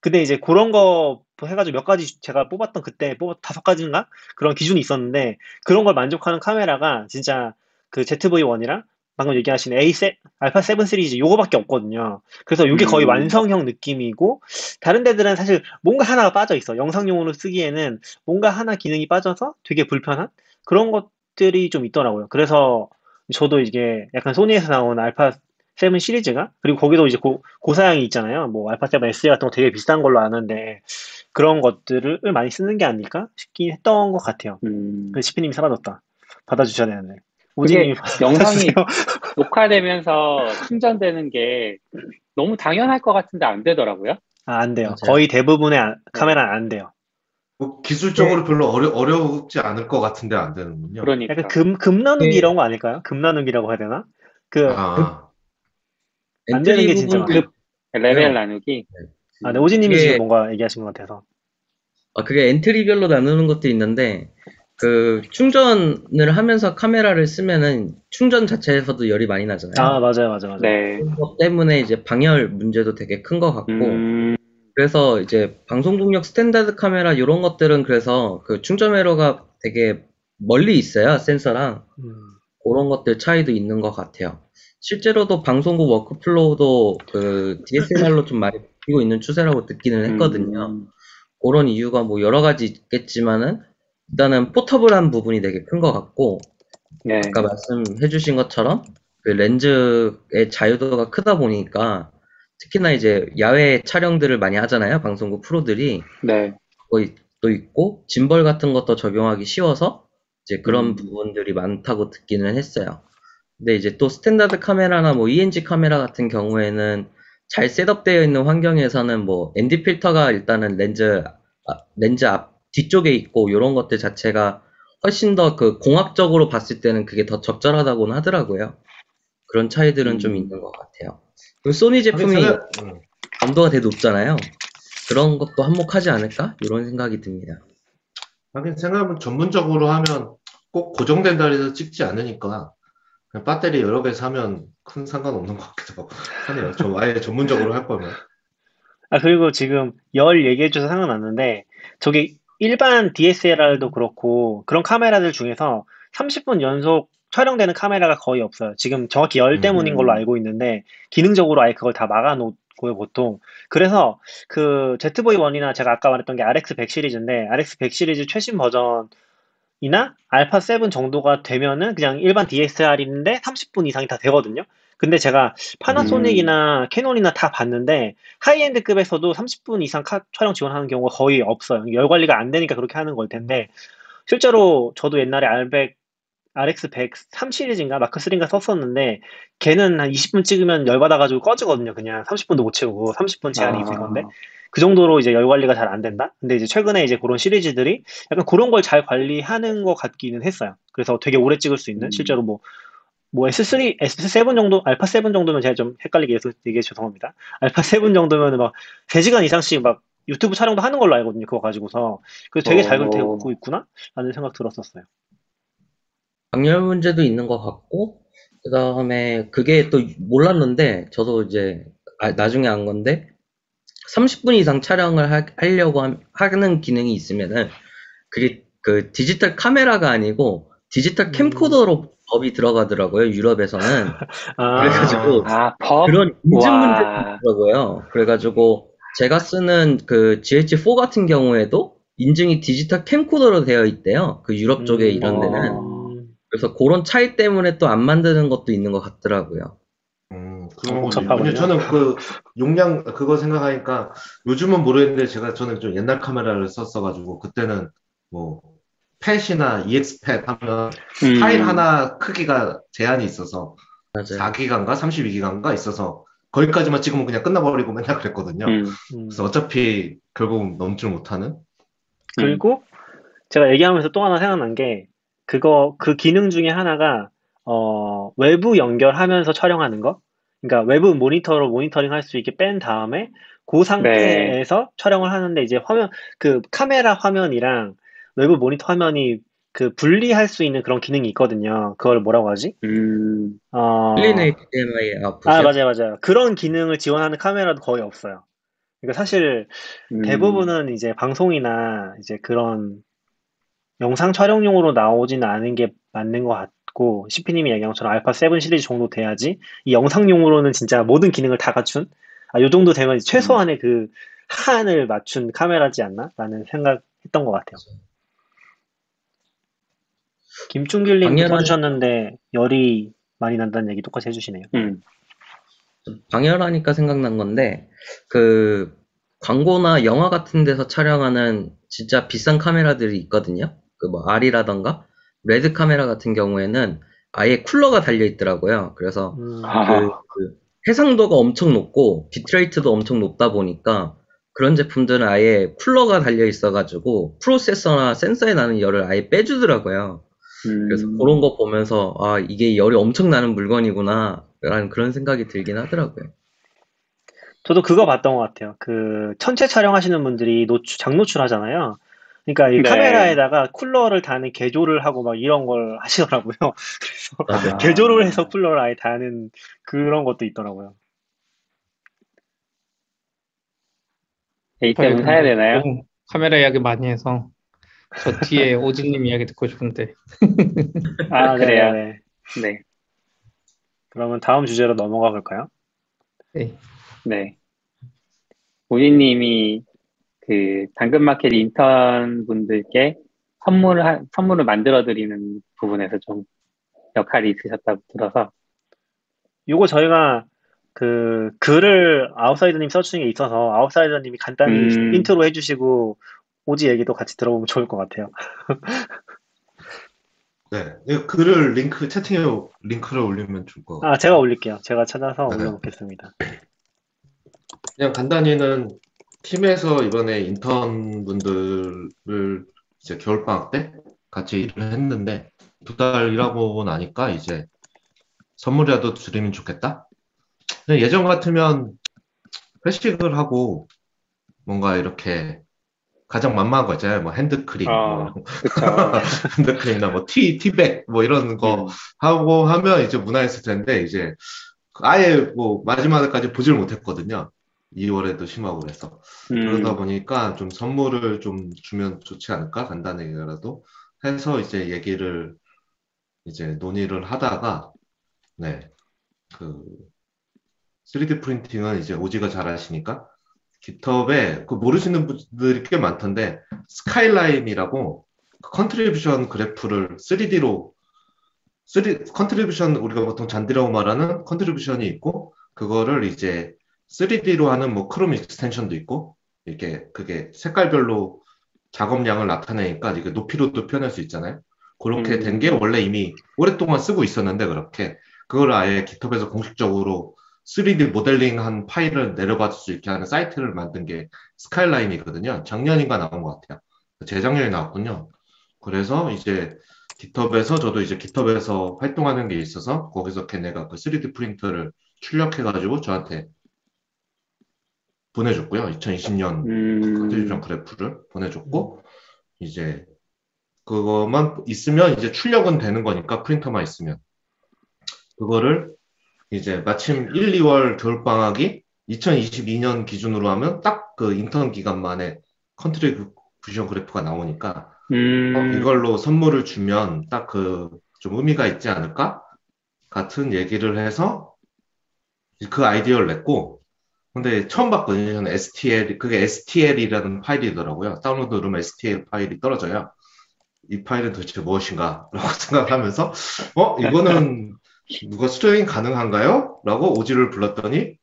근데 이제 그런 거 해가지고 몇 가지 제가 뽑았던 그때 뽑았 다섯 가지인가 그런 기준이 있었는데 그런 걸 만족하는 카메라가 진짜 그 ZV-1이랑 방금 얘기하신 A7, 알파 7 시리즈 요거밖에 없거든요. 그래서 이게 거의 음. 완성형 느낌이고 다른 데들은 사실 뭔가 하나가 빠져 있어. 영상용으로 쓰기에는 뭔가 하나 기능이 빠져서 되게 불편한 그런 것들이 좀 있더라고요. 그래서 저도 이게 약간 소니에서 나온 알파 7 시리즈가 그리고 거기도 이제 고, 고사양이 있잖아요. 뭐 알파 7 S 같은 거 되게 비싼 걸로 아는데 그런 것들을 많이 쓰는 게 아닐까 싶긴 했던 것 같아요. 음. 그 시피님이 사라졌다. 받아주셔야 되는데. 그게 오지님 영상이. 녹화되면서 충전되는 게 너무 당연할 것 같은데 안 되더라고요. 아, 안 돼요. 맞아요. 거의 대부분의 아- 카메라는 안 돼요. 뭐 기술적으로 별로 어려, 어렵지 않을 것 같은데 안 되는군요. 그러니까. 약간 급, 급 나누기 네. 이런 거 아닐까요? 급 나누기라고 해야 되나? 그, 아, 안 되는 게 진짜 부분들- 레벨 네. 나누기. 아, 네, 오지님이 그게- 지금 뭔가 얘기하신 것 같아서. 아, 그게 엔트리별로 나누는 것도 있는데, 그, 충전을 하면서 카메라를 쓰면은 충전 자체에서도 열이 많이 나잖아요. 아, 맞아요, 맞아요, 맞아요. 네. 그것 때문에 이제 방열 문제도 되게 큰 것 같고, 음, 그래서 이제 방송국용 standard 카메라 이런 것들은 그래서 그 충전 회로가 되게 멀리 있어요, 센서랑. 음, 그런 것들 차이도 있는 것 같아요. 실제로도 방송국 workflow도 그 DSLR로 좀 많이 바뀌고 있는 추세라고 듣기는 했거든요. 음, 그런 이유가 뭐 여러 가지 있겠지만은 일단은 portable한 부분이 되게 큰 것 같고 네. 아까 말씀해주신 것처럼 그 렌즈의 자유도가 크다 보니까 특히나 이제 야외 촬영들을 많이 하잖아요 방송국 프로들이 네. 거의 또 있고 짐벌 같은 것도 적용하기 쉬워서 이제 그런 음. 부분들이 많다고 듣기는 했어요. 근데 이제 또 standard 카메라나 뭐 ENG 카메라 같은 경우에는 잘 setup되어 있는 환경에서는 뭐 ND 필터가 일단은 렌즈 아, 렌즈 앞 뒤쪽에 있고 이런 것들 자체가 훨씬 더 그 공학적으로 봤을 때는 그게 더 적절하다고는 하더라고요. 그런 차이들은 좀 음. 있는 것 같아요. 그리고 소니 제품이 하긴 생각- 음. 감도가 되게 높잖아요. 그런 것도 한몫하지 않을까? 이런 생각이 듭니다. 하긴 생각하면 전문적으로 하면 꼭 고정된 자리에서 찍지 않으니까 그냥 배터리 여러 개 사면 큰 상관없는 것 같기도 하네요. 좀 아예 전문적으로 할 거면. 아, 그리고 지금 열 얘기해줘서 생각났는데, 저기 일반 DSLR도 그렇고, 그런 카메라들 중에서 30분 연속 촬영되는 카메라가 거의 없어요. 지금 정확히 열 때문인 음. 걸로 알고 있는데, 기능적으로 아예 그걸 다 막아놓고요, 보통. 그래서 그 ZV-1이나 제가 아까 말했던 게 RX100 시리즈인데, RX100 시리즈 최신 버전이나 알파 7 정도가 되면은 그냥 일반 DSLR인데 30분 이상이 다 되거든요. 근데 제가 파나소닉이나 캐논이나 다 봤는데 high-end급에서도 30분 이상 카- 촬영 지원하는 경우가 거의 없어요. 열 관리가 안 되니까 그렇게 하는 걸 텐데 실제로 저도 옛날에 R100 RX100 3 시리즈인가 마크 3인가 썼었는데 걔는 한 20분 찍으면 열 받아가지고 꺼지거든요. 그냥 30분도 못 채우고 30분 제한이 아. 있을 건데 그 정도로 이제 열 관리가 잘 안 된다. 근데 이제 최근에 이제 그런 시리즈들이 약간 그런 걸 잘 관리하는 것 같기는 했어요. 그래서 되게 오래 찍을 수 있는 음. 실제로 뭐 뭐 S3, S7 정도, 알파 7 정도면 제가 좀 헷갈리게 해서 되게 죄송합니다. 알파 7 정도면 막 3시간 이상씩 막 유튜브 촬영도 하는 걸로 알거든요. 그거 가지고서. 그래서 되게 잘 어. 되고 있구나? 라는 생각 들었었어요. 방열 문제도 있는 것 같고, 그 다음에 그게 또 몰랐는데, 저도 이제 아- 나중에 안 건데, 30분 이상 촬영을 하, 하려고 함- 하는 기능이 있으면은, 그게 그 디지털 카메라가 아니고, 디지털 캠코더로 법이 들어가더라고요, 유럽에서는. 아, 그래가지고, 아, 법? 그런 인증 와. 문제가 있더라고요. 그래가지고 제가 쓰는 그 GH4 같은 경우에도 인증이 디지털 캠코더로 되어 있대요. 그 유럽 쪽에 음, 이런 데는. 어, 그래서 그런 차이 때문에 또 안 만드는 것도 있는 것 같더라고요. 음, 어, 그런. 거군요. 저는 그 용량 그거 생각하니까 요즘은 모르겠는데 제가 저는 좀 옛날 카메라를 썼어가지고 그때는 뭐 팻이나 EX팻 하면 음. 파일 하나 크기가 제한이 있어서 맞아요. 4기가인가 32기가인가 있어서 거기까지만 찍으면 그냥 끝나버리고 맨날 그랬거든요. 음. 음. 그래서 어차피 결국 넘질 못하는 그리고 제가 얘기하면서 또 하나 생각난 게 그거 그 기능 중에 하나가 어 외부 연결하면서 촬영하는 거. 그러니까 외부 모니터로 모니터링 할 수 있게 뺀 다음에 그 상태에서 촬영을 하는데 이제 화면 그 카메라 화면이랑 외부 모니터 화면이 그 분리할 수 있는 그런 기능이 있거든요. 그걸 뭐라고 하지? 음. 어 HDMI 아웃풋이요? 아 맞아요 맞아요. 그런 기능을 지원하는 카메라도 거의 없어요. 그러니까 사실 음. 대부분은 이제 방송이나 이제 그런 영상 촬영용으로 나오지는 않은 게 맞는 것 같고, 시피님이 얘기한 것처럼 알파 7 시리즈 정도 돼야지, 이 영상용으로는 진짜 모든 기능을 다 갖춘, 아, 요 정도 되면 최소한의 그 한을 맞춘 카메라지 않나? 라는 생각했던 것 같아요. 김충길님 당연한- 써주셨는데, 열이 많이 난다는 얘기 똑같이 해주시네요. 음. 방열하니까 생각난 건데, 그, 광고나 영화 같은 데서 촬영하는 진짜 비싼 카메라들이 있거든요. 그 뭐, R이라던가, 레드 카메라 같은 경우에는 아예 쿨러가 달려 있더라고요. 그래서 음, 아. 그, 그 해상도가 엄청 높고, 비트레이트도 엄청 높다 보니까, 그런 제품들은 아예 쿨러가 달려 있어가지고, 프로세서나 센서에 나는 열을 아예 빼주더라고요. 음. 그래서 그런 거 보면서, 아, 이게 열이 엄청 나는 물건이구나, 라는 그런 생각이 들긴 하더라고요. 저도 그거 봤던 것 같아요. 그 천체 촬영하시는 분들이 노출, 장노출 하잖아요. 그러니까 이 네. 카메라에다가 쿨러를 다는 개조를 하고 막 이런 걸 하시더라고요. 그래서 맞아요. 개조를 해서 쿨러를 아예 다는 그런 것도 있더라고요. A7 사야 되나요? 카메라 이야기 많이 해서 저 뒤에 오지님 이야기 듣고 싶은데 아, 그래요? 네 네네. 네. 그러면 다음 주제로 넘어가 볼까요? 네. 네. 오지님이 그 당근마켓 인턴 분들께 선물을 하- 선물을 만들어 드리는 부분에서 좀 역할이 있으셨다고 들어서 요거 저희가 그 글을 아웃사이더님 써주신 게 있어서 아웃사이더님이 간단히 음. 인트로 해주시고 오지 얘기도 같이 들어보면 좋을 것 같아요. 네, 이 글을 링크 채팅에 링크를 올리면 좋을 것 같아요. 아 제가 올릴게요. 제가 찾아서 네. 올려놓겠습니다. 그냥 간단히는 팀에서 이번에 인턴 분들을 이제 겨울 방학 때 같이 일을 했는데 두 달 일하고 나니까 이제 선물이라도 드리면 좋겠다. 예전 같으면 회식을 하고 뭔가 이렇게 가장 만만한 거 있잖아요. 뭐 핸드크림, 어, 뭐 그쵸. 핸드크림이나 뭐 티, 티백 뭐 이런 거 음. 하고 하면 이제 문화였을 텐데 이제 아예 뭐 마지막까지 보질 못했거든요. 2월에도 심하고 그래서 그러다 음, 보니까 좀 선물을 좀 주면 좋지 않을까 간단하게라도 해서 이제 얘기를 이제 논의를 하다가 네그 3D 프린팅은 이제 오지가 잘 하시니까 GitHub에 그 모르시는 분들이 꽤 많던데 Skyline이라고 그 contribution 그래프를 3D로 3 contribution 우리가 보통 잔디라고 말하는 contribution이 있고 그거를 이제 3D로 하는 뭐 Chrome extension도 있고 이렇게 그게 색깔별로 작업량을 나타내니까 이게 높이로도 표현할 수 있잖아요. 그렇게 음. 된게 원래 이미 오랫동안 쓰고 있었는데 그렇게 그걸 아예 GitHub에서 공식적으로 3D 모델링한 파일을 내려받을 수 있게 하는 사이트를 만든 게 Skyline이거든요. 작년인가 나온 것 같아요. 재작년에 나왔군요. 그래서 이제 GitHub에서 저도 이제 GitHub에서 활동하는 게 있어서 거기서 걔네가 그 3D 프린터를 출력해가지고 저한테 보내줬고요. 2020년 음, contribution 그래프를 보내줬고 이제 그거만 있으면 이제 출력은 되는 거니까 프린터만 있으면 그거를 이제 마침 1, 2월 겨울방학이 2022년 기준으로 하면 딱 그 인턴 기간 만에 contribution 그래프가 나오니까 음, 어, 이걸로 선물을 주면 딱 그 좀 의미가 있지 않을까? 같은 얘기를 해서 그 아이디어를 냈고, 근데 처음 봤거든요. 저는 STL, 그게 STL이라는 파일이더라고요. 다운로드 누르면 STL 파일이 떨어져요. 이 파일은 도대체 무엇인가? 라고 생각하면서, 어, 이거는 누가 수정이 가능한가요? 라고 오지를 불렀더니,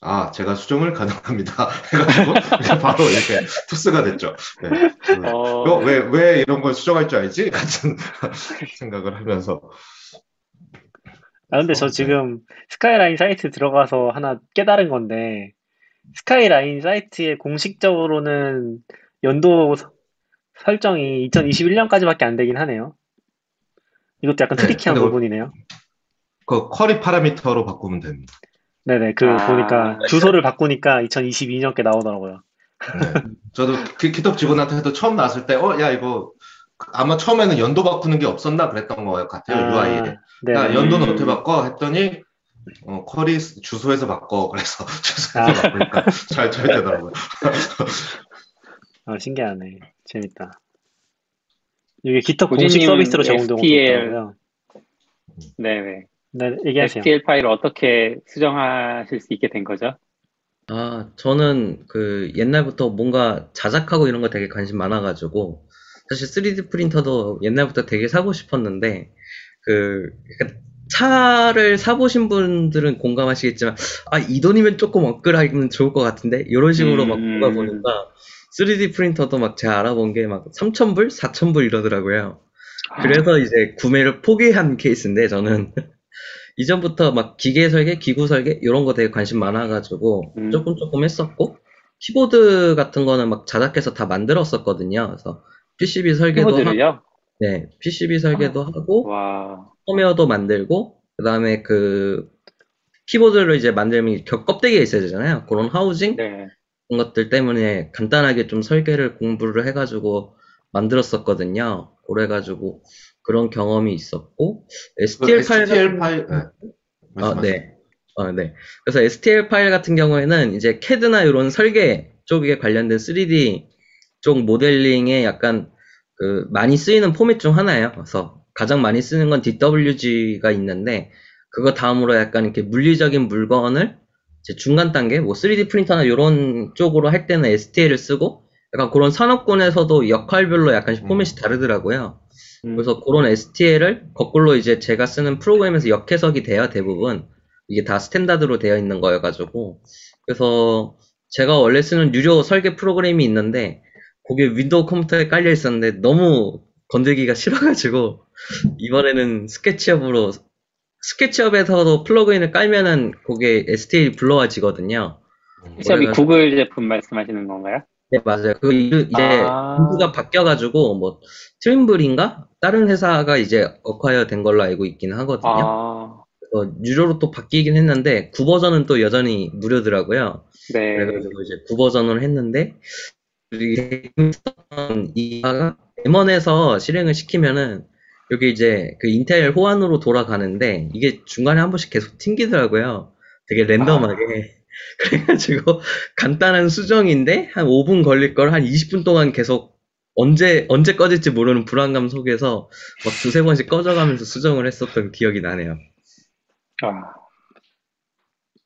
아, 제가 수정을 가능합니다. 해가지고, 바로 이렇게 토스가 됐죠. 네. 그 어, 어, 왜, 왜 이런 걸 수정할 줄 알지? 같은 생각을 하면서. 아, 근데 저 어, 네. 지금 스카이라인 사이트 들어가서 하나 깨달은 건데, 스카이라인 사이트에 공식적으로는 연도 서- 설정이 2021년까지밖에 안 되긴 하네요. 이것도 약간 네, 트리키한 근데 부분이네요. 그 쿼리 파라미터로 바꾸면 됩니다. 네네, 그 아. 보니까 주소를 바꾸니까 2022년께 나오더라고요. 네. 저도 그 기톱 직원한테도 처음 나왔을 때, 어, 야, 이거 아마 처음에는 연도 바꾸는 게 없었나 그랬던 것 같아요, UI에. 네. 야, 네. 연도는 음. 어떻게 바꿔? 했더니, 어, 쿼리 주소에서 바꿔. 그래서 주소에서 아. 바꾸니까 잘, 잘 되더라고요. 아, 신기하네. 재밌다. 이게 GitHub 공식 서비스로 제공되고 있더라고요. 네네. 네, 얘기하세요. STL 파일을 어떻게 수정하실 수 있게 된 거죠? 아, 저는 그 옛날부터 뭔가 자작하고 이런 거 되게 관심 많아가지고, 사실 3D 프린터도 옛날부터 되게 사고 싶었는데, 그, 약간 차를 사보신 분들은 공감하시겠지만, 아, 이 돈이면 조금 업그레이드하면 좋을 것 같은데, 이런 식으로 막 음. 보다 보니까, 3D 프린터도 막 제가 알아본 게 막 3,000불? 4,000불 이러더라고요. 그래서 이제 구매를 포기한 케이스인데 저는 이전부터 막 기계 설계, 기구 설계 이런 거 되게 관심 많아가지고 음. 조금 조금 했었고 키보드 같은 거는 막 자작해서 다 만들었었거든요. 그래서 PCB 설계도 하고, 키보드를요? 네, PCB 설계도 하고 와, 펌웨어도 만들고 그다음에 그 키보드를 이제 만들면 겹 껍데기가 있어야 되잖아요. 그런 하우징 네. 그런 것들 때문에 간단하게 좀 설계를 공부를 해가지고 만들었었거든요. 그래가지고 그런 경험이 있었고 그 STL 파일 STL 같은 파일, 네. 아. 네. 어, 네. 그래서 STL 파일 같은 경우에는 이제 CAD나 이런 설계 쪽에 관련된 3D 쪽 모델링에 약간 그 많이 쓰이는 포맷 중 하나예요. 그래서 가장 많이 쓰는 건 DWG가 있는데 그거 다음으로 약간 이렇게 물리적인 물건을 이제 중간 단계 뭐 3D 프린터나 이런 쪽으로 할 때는 STL을 쓰고 약간 그런 산업군에서도 역할별로 약간씩 포맷이 다르더라고요. 음, 그래서 그런 STL을 거꾸로 이제 제가 쓰는 프로그램에서 역해석이 돼요, 대부분. 이게 다 standard로 되어 있는 거여가지고. 그래서 제가 원래 쓰는 유료 설계 프로그램이 있는데, 그게 윈도우 컴퓨터에 깔려 있었는데, 너무 건들기가 싫어가지고, 이번에는 스케치업으로, 스케치업에서도 플러그인을 깔면은 그게 STL 불러와지거든요. 그래가지고- 구글 제품 말씀하시는 건가요? 네, 맞아요. 그, 이- 이제, 아. 인구가 바뀌어가지고, 뭐, 트림블인가? 다른 회사가 이제 어콰이어 된 걸로 알고 있긴 하거든요. 아, 어, 유료로 또 바뀌긴 했는데, 9 버전은 또 여전히 무료더라고요. 네. 그래가지고 이제 9 버전을 했는데, 재밌었던 이가 M1에서 실행을 시키면은 여기 이제 그 인텔 호환으로 돌아가는데 이게 중간에 한 번씩 계속 튕기더라고요. 되게 랜덤하게. 그래가지고 간단한 수정인데 한 5분 걸릴 걸 한 20분 동안 계속 언제 언제 꺼질지 모르는 불안감 속에서 막 두세 번씩 꺼져가면서 수정을 했었던 기억이 나네요. 아,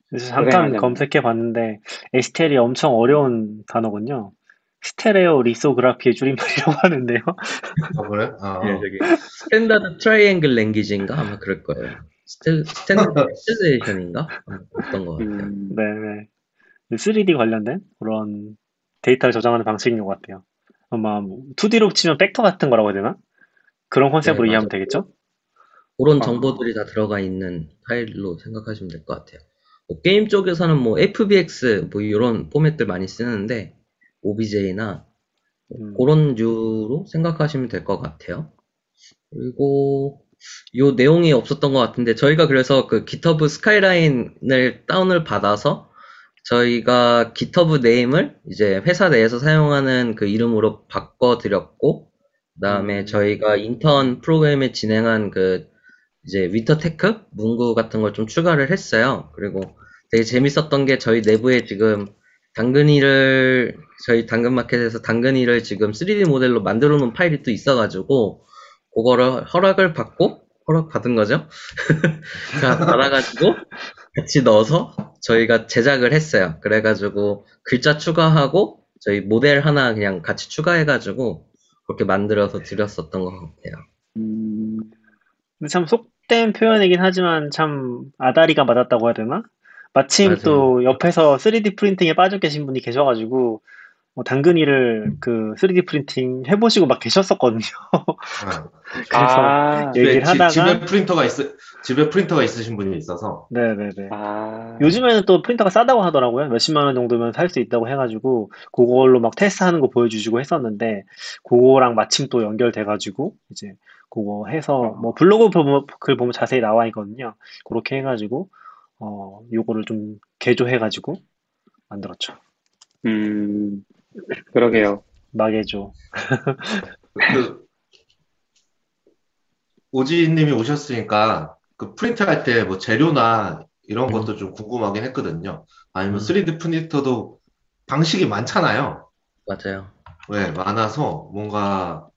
그래서 잠깐. 검색해 봤는데 STL이 엄청 어려운 단어군요. stereolithography의 줄임말이라고 하는데요. 아, 그래? 아, 예, 저기 standard triangle language인가 아마 그럴 거예요. stan standard tessellation인가 어떤 것 같아요. 음, 네네. 3D 관련된 그런 데이터를 저장하는 방식인 것 같아요. 아마 2D로 치면 벡터 같은 거라고 해야 되나? 그런 concept으로 네, 이해하면. 되겠죠? 그런 아. 정보들이 다 들어가 있는 파일로 생각하시면 될 것 같아요. 뭐 게임 쪽에서는 뭐 FBX 뭐 이런 포맷들 많이 쓰는데 OBJ나 음. 그런 류로 생각하시면 될 것 같아요. 그리고 요 내용이 없었던 것 같은데 저희가 그래서 그 GitHub 스카이라인을 다운을 받아서 저희가 GitHub 네임을 이제 회사 내에서 사용하는 그 이름으로 바꿔드렸고 그다음에 음. 저희가 인턴 프로그램에 진행한 그 이제 위터테크 문구 같은 걸 좀 추가를 했어요. 그리고 되게 재밌었던 게 저희 내부에 지금 당근이를 저희 당근마켓에서 당근이를 지금 3D 모델로 만들어 놓은 파일이 또 있어가지고 그거를 허락을 받고 허락 받은 거죠. 자, 받아가지고 같이 넣어서 저희가 제작을 했어요. 그래가지고 글자 추가하고 저희 모델 하나 그냥 같이 추가해가지고 그렇게 만들어서 드렸었던 것 같아요. 음, 참 속된 표현이긴 하지만 참 아다리가 맞았다고 해야 되나? 마침 맞아요. 또 옆에서 3D 프린팅에 빠져 계신 분이 계셔가지고 뭐 당근이를 그 3D 프린팅 해보시고 막 계셨었거든요. 아. 그래서 아, 얘기를 집에, 지- 하다가 집에 프린터가 있 집에 프린터가 있으신 분이 있어서 네네네. 아, 요즘에는 또 프린터가 싸다고 하더라고요. 몇십만 원 정도면 살 수 있다고 해가지고 그걸로 막 테스트하는 거 보여주시고 했었는데 그거랑 마침 또 연결돼가지고 이제 그거 해서 뭐 블로그 보면- 글 보면 자세히 나와 있거든요. 그렇게 해가지고 어 요거를 좀 개조해가지고 만들었죠. 음, 그러게요. 마개조. 그 오지님이 오셨으니까 그 프린트 할 때 뭐 재료나 이런 것도 좀 궁금하긴 했거든요. 아니면 음. 3D 프린터도 방식이 많잖아요. 맞아요. 네, 많아서 뭔가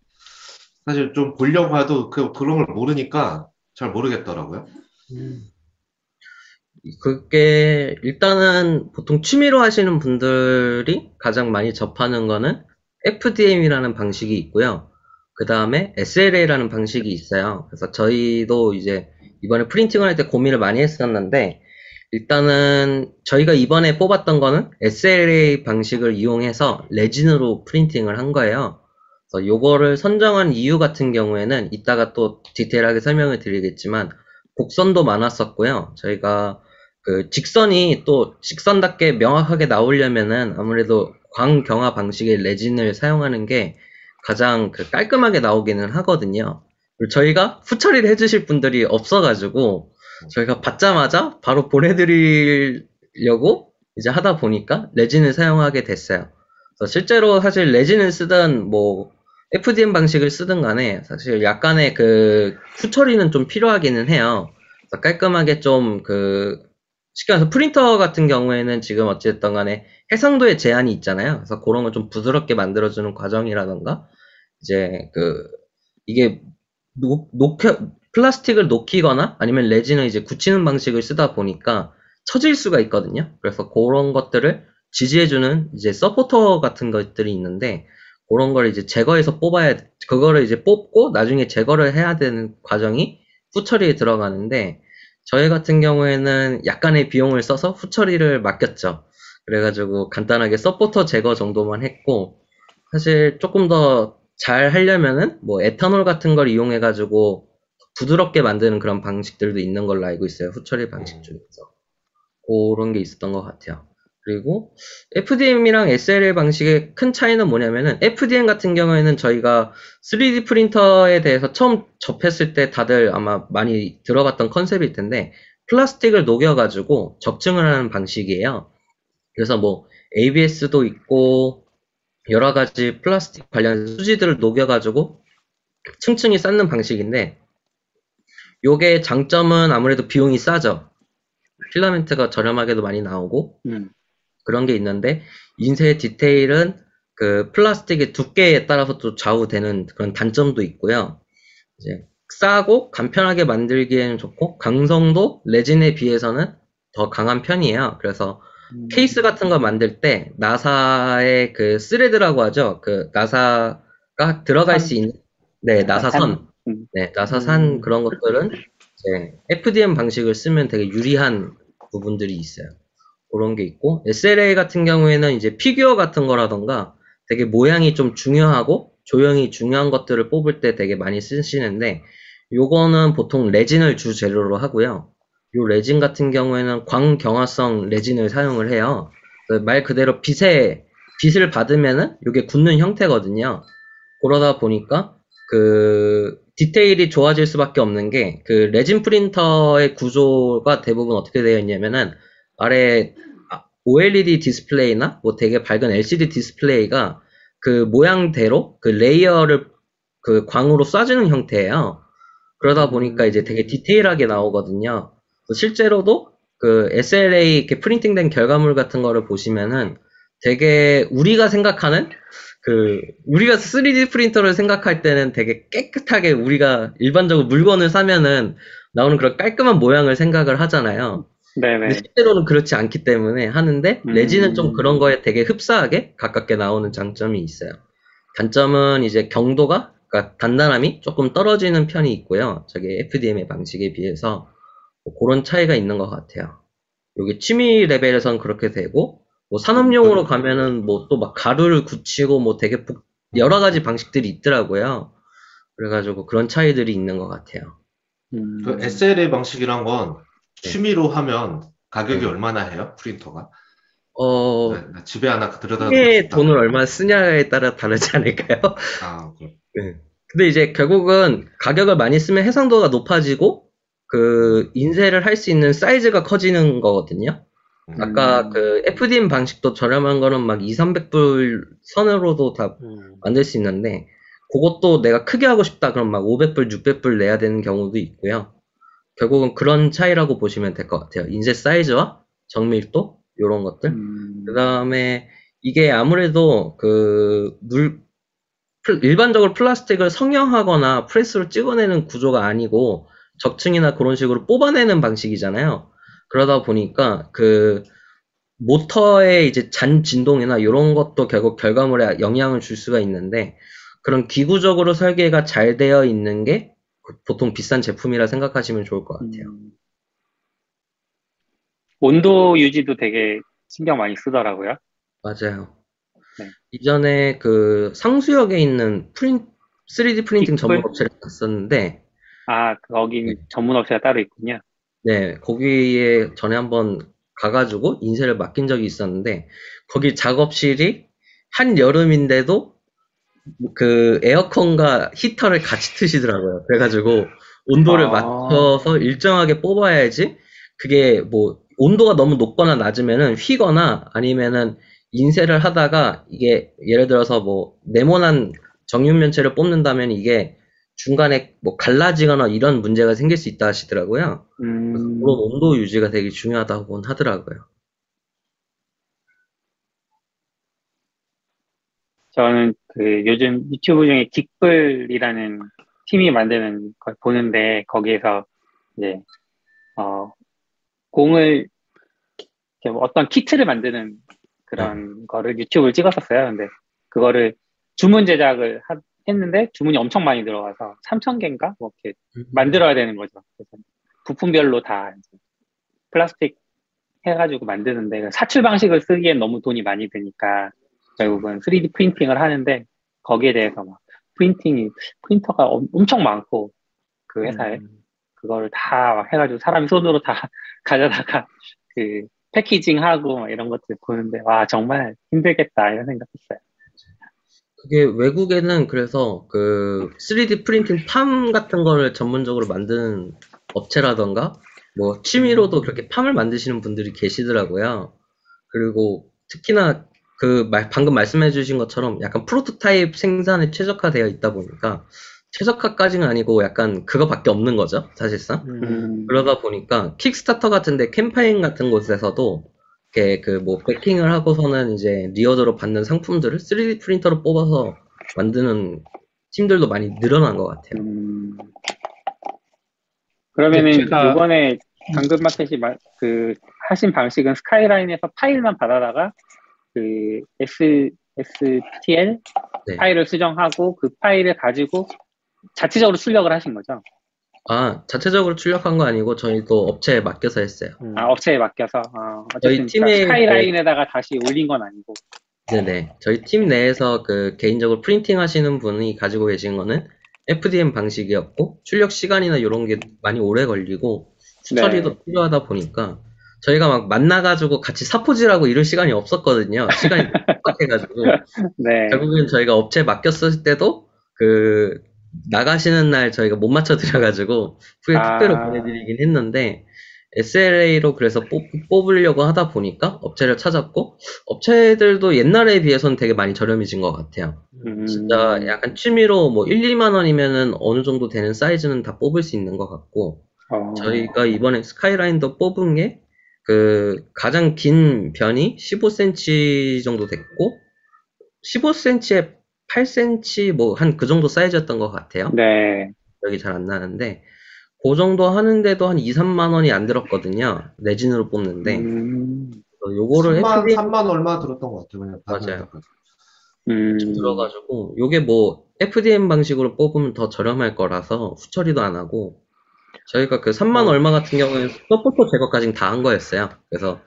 사실 좀 보려고 해도 그, 그런 걸 모르니까 잘 모르겠더라고요. 그게 일단은 보통 취미로 하시는 분들이 가장 많이 접하는 거는 FDM이라는 방식이 있고요. 그 다음에 SLA라는 방식이 있어요. 그래서 저희도 이제 이번에 프린팅을 할 때 고민을 많이 했었는데 일단은 저희가 이번에 뽑았던 거는 SLA 방식을 이용해서 레진으로 프린팅을 한 거예요. 그래서 요거를 선정한 이유 같은 경우에는 이따가 또 디테일하게 설명을 드리겠지만 곡선도 많았었고요. 저희가 그 직선이 또 직선답게 명확하게 나오려면은 아무래도 광경화 방식의 레진을 사용하는 게 가장 그 깔끔하게 나오기는 하거든요. 그리고 저희가 후처리를 해주실 분들이 없어가지고 저희가 받자마자 바로 보내드리려고 이제 하다 보니까 레진을 사용하게 됐어요. 실제로 사실 레진을 쓰든 뭐 FDM 방식을 쓰든 간에 사실 약간의 그 후처리는 좀 필요하기는 해요. 깔끔하게 좀 그 쉽게 말해서 프린터 같은 경우에는 지금 어쨌든 간에 해상도에 제한이 있잖아요. 그래서 그런 걸 좀 부드럽게 만들어주는 과정이라던가 이제 그 이게 녹, 녹혀 플라스틱을 녹이거나 아니면 레진을 이제 굳히는 방식을 쓰다 보니까 처질 수가 있거든요. 그래서 그런 것들을 지지해주는 이제 서포터 같은 것들이 있는데 그런 걸 이제 제거해서 뽑아야 그거를 이제 뽑고 나중에 제거를 해야 되는 과정이 후처리에 들어가는데 저희 같은 경우에는 약간의 비용을 써서 후처리를 맡겼죠. 그래가지고 간단하게 서포터 제거 정도만 했고 사실 조금 더 잘 하려면은 뭐 에탄올 같은 걸 이용해가지고 부드럽게 만드는 그런 방식들도 있는 걸로 알고 있어요. 후처리 방식 중에서 그런 게 있었던 것 같아요. 그리고 FDM이랑 SLA 방식의 큰 차이는 뭐냐면은 FDM 같은 경우에는 저희가 3D 프린터에 대해서 처음 접했을 때 다들 아마 많이 들어봤던 컨셉일 텐데 플라스틱을 녹여가지고 적층을 하는 방식이에요. 그래서 뭐 ABS도 있고 여러 가지 플라스틱 관련 수지들을 녹여가지고 층층이 쌓는 방식인데 요게 장점은 아무래도 비용이 싸죠. 필라멘트가 저렴하게도 많이 나오고 음. 그런 게 있는데 인쇄 디테일은 그 플라스틱의 두께에 따라서 또 좌우되는 그런 단점도 있고요. 이제 싸고 간편하게 만들기에는 좋고 강성도 레진에 비해서는 더 강한 편이에요. 그래서 음. 케이스 같은 거 만들 때 나사의 그 thread라고 하죠. 그 나사가 들어갈 선. 수 있는 네 나사선, 음. 네 나사산 음. 그런 것들은 이제 FDM 방식을 쓰면 되게 유리한 부분들이 있어요. 그런 게 있고 SLA 같은 경우에는 이제 피규어 같은 거라던가 되게 모양이 좀 중요하고 조형이 중요한 것들을 뽑을 때 되게 많이 쓰시는데 요거는 보통 레진을 주 재료로 하고요. 요 레진 같은 경우에는 광경화성 레진을 사용을 해요. 그말 그대로 빛에 빛을 받으면은 요게 굳는 형태거든요. 그러다 보니까 그 디테일이 좋아질 수밖에 없는 게 그 레진 프린터의 구조가 대부분 어떻게 되어 있냐면은 아래 아, OLED 디스플레이나 뭐 되게 밝은 LCD 디스플레이가 그 모양대로 그 layer를 그 광으로 쏴주는 형태예요. 그러다 보니까 이제 되게 디테일하게 나오거든요. 실제로도 그 SLA 이렇게 프린팅된 결과물 같은 거를 보시면은 되게 우리가 생각하는 그 우리가 3D 프린터를 생각할 때는 되게 깨끗하게 우리가 일반적으로 물건을 사면은 나오는 그런 깔끔한 모양을 생각을 하잖아요. 네네. 실제로는 그렇지 않기 때문에 하는데 음. 레진은 좀 그런 거에 되게 흡사하게 가깝게 나오는 장점이 있어요. 단점은 이제 경도가 그러니까 단단함이 조금 떨어지는 편이 있고요. 저기 FDM의 방식에 비해서 뭐 그런 차이가 있는 것 같아요. 여기 취미 레벨에선 그렇게 되고 뭐 산업용으로 가면은 뭐 또 막 가루를 굳히고 뭐 되게 복- 여러 가지 방식들이 있더라고요. 그래가지고 그런 차이들이 있는 것 같아요. 음. 그 SLA 방식이란 건 네. 취미로 하면 가격이 네. 얼마나 해요? 프린터가? 어, 네, 나 집에 하나 들여다 크게 놓고 싶다. 돈을 얼마 쓰냐에 따라 다르지 않을까요? 아, 그럼. 네. 근데 이제 결국은 가격을 많이 쓰면 해상도가 높아지고 그 인쇄를 할 수 있는 사이즈가 커지는 거거든요. 음. 아까 음. 그 FDM 방식도 저렴한 거는 막 2, 300불 선으로도 다 음. 만들 수 있는데 그것도 내가 크게 하고 싶다 그럼 막 500불, 600불 내야 되는 경우도 있고요. 결국은 그런 차이라고 보시면 될 것 같아요. 인쇄 사이즈와 정밀도 이런 것들. 음. 그 다음에 이게 아무래도 그 물, 플- 일반적으로 플라스틱을 성형하거나 프레스로 찍어내는 구조가 아니고 적층이나 그런 식으로 뽑아내는 방식이잖아요. 그러다 보니까 그 모터의 이제 잔 진동이나 이런 것도 결국 결과물에 영향을 줄 수가 있는데 그런 기구적으로 설계가 잘 되어 있는 게 보통 비싼 제품이라 생각하시면 좋을 것 같아요. 음. 온도 유지도 되게 신경 많이 쓰더라고요. 맞아요. 네. 이전에 그 상수역에 있는 프린 3D 프린팅? 전문 업체를 갔었는데, 아, 거긴 네. 전문 업체가 따로 있군요. 네, 거기에 전에 한번 가가지고 인쇄를 맡긴 적이 있었는데, 거기 작업실이 한 여름인데도 그 에어컨과 히터를 같이 트시더라고요. 그래가지고 온도를 아. 맞춰서 일정하게 뽑아야지 그게 뭐 온도가 너무 높거나 낮으면은 휘거나 아니면은 인쇄를 하다가 이게 예를 들어서 뭐 네모난 정육면체를 뽑는다면 이게 중간에 뭐 갈라지거나 이런 문제가 생길 수 있다 하시더라고요. 음. 그런 온도 유지가 되게 중요하다고 하더라고요. 저는 그 요즘 유튜브 중에 긱블이라는 팀이 만드는 걸 보는데 거기에서 이제 어 공을 뭐 어떤 키트를 만드는 그런 거를 유튜브를 찍었었어요. 근데 그거를 주문 제작을 하- 했는데 주문이 엄청 많이 들어가서 3,000개인가 뭐 이렇게 만들어야 되는 거죠. 그래서 부품별로 다 플라스틱 해가지고 만드는데 사출 방식을 쓰기엔 너무 돈이 많이 드니까 결국은 3D 프린팅을 하는데 거기에 대해서 막 프린팅이 프린터가 엄- 엄청 많고 그 회사에 음. 그거를 다막 해가지고 사람이 손으로 다 가져다가 그 패키징하고 막 이런 것들 보는데 와 정말 힘들겠다 이런 생각했어요. 그게 외국에는 그래서 그 3D 프린팅 팜 같은 거를 전문적으로 만드는 업체라던가 뭐 취미로도 그렇게 팜을 만드시는 분들이 계시더라고요. 그리고 특히나 그 말- 방금 말씀해주신 것처럼 약간 프로토타입 생산에 최적화되어 있다 보니까 최적화까지는 아니고 약간 그거밖에 없는 거죠 사실상. 음, 음, 그러다 보니까 Kickstarter 같은데 캠페인 같은 곳에서도 이렇게 그 뭐 backing을 하고서는 이제 reward로 받는 상품들을 3D 프린터로 뽑아서 만드는 팀들도 많이 늘어난 것 같아요. 음. 그러면은 제가- 이번에 당근마켓이 마- 그 하신 방식은 스카이라인에서 파일만 받아다가 그 S, STL 네. 파일을 수정하고 그 파일을 가지고 자체적으로 출력을 하신 거죠? 아 자체적으로 출력한 거 아니고 저희도 업체에 맡겨서 했어요. 음. 아, 업체에 맡겨서 어, 저희 팀에 스카이라인에다가 다시 올린 건 아니고 네네. 저희 팀 내에서 그 개인적으로 프린팅 하시는 분이 가지고 계신 거는 FDM 방식이었고 출력 시간이나 이런 게 많이 오래 걸리고 수처리도 네. 필요하다 보니까 저희가 막 만나가지고 같이 사포질하고 이럴 시간이 없었거든요. 시간이 빡빡해가지고 네. 결국엔 저희가 업체 맡겼을 때도 그 나가시는 날 저희가 못 맞춰드려가지고 후에 아. 택배로 보내드리긴 했는데 SLA로 그래서 뽑, 뽑으려고 하다 보니까 업체를 찾았고 업체들도 옛날에 비해서는 되게 많이 저렴해진 것 같아요. 음, 진짜 약간 취미로 뭐 1, 2만 원이면은 어느 정도 되는 사이즈는 다 뽑을 수 있는 것 같고 어, 저희가 이번에 스카이라인도 뽑은 게 그 가장 긴 변이 15cm 정도 됐고 15cm에 8cm 뭐 한 그 정도 사이즈였던 것 같아요. 네. 기억이 잘안 나는데 그 정도 하는데도 한 2, 3만 원이 안 들었거든요. 레진으로 뽑는데 음, 요거를 3만, FD 3만 얼마 들었던 것 같아요. 그냥 맞아요. 음, 들어가지고 요게 뭐 FDM 방식으로 뽑으면 더 저렴할 거라서 후처리도 안 하고 저희가 그 3만 얼마 같은 경우에는 서포터 제거까지 다한 거였어요. 그래서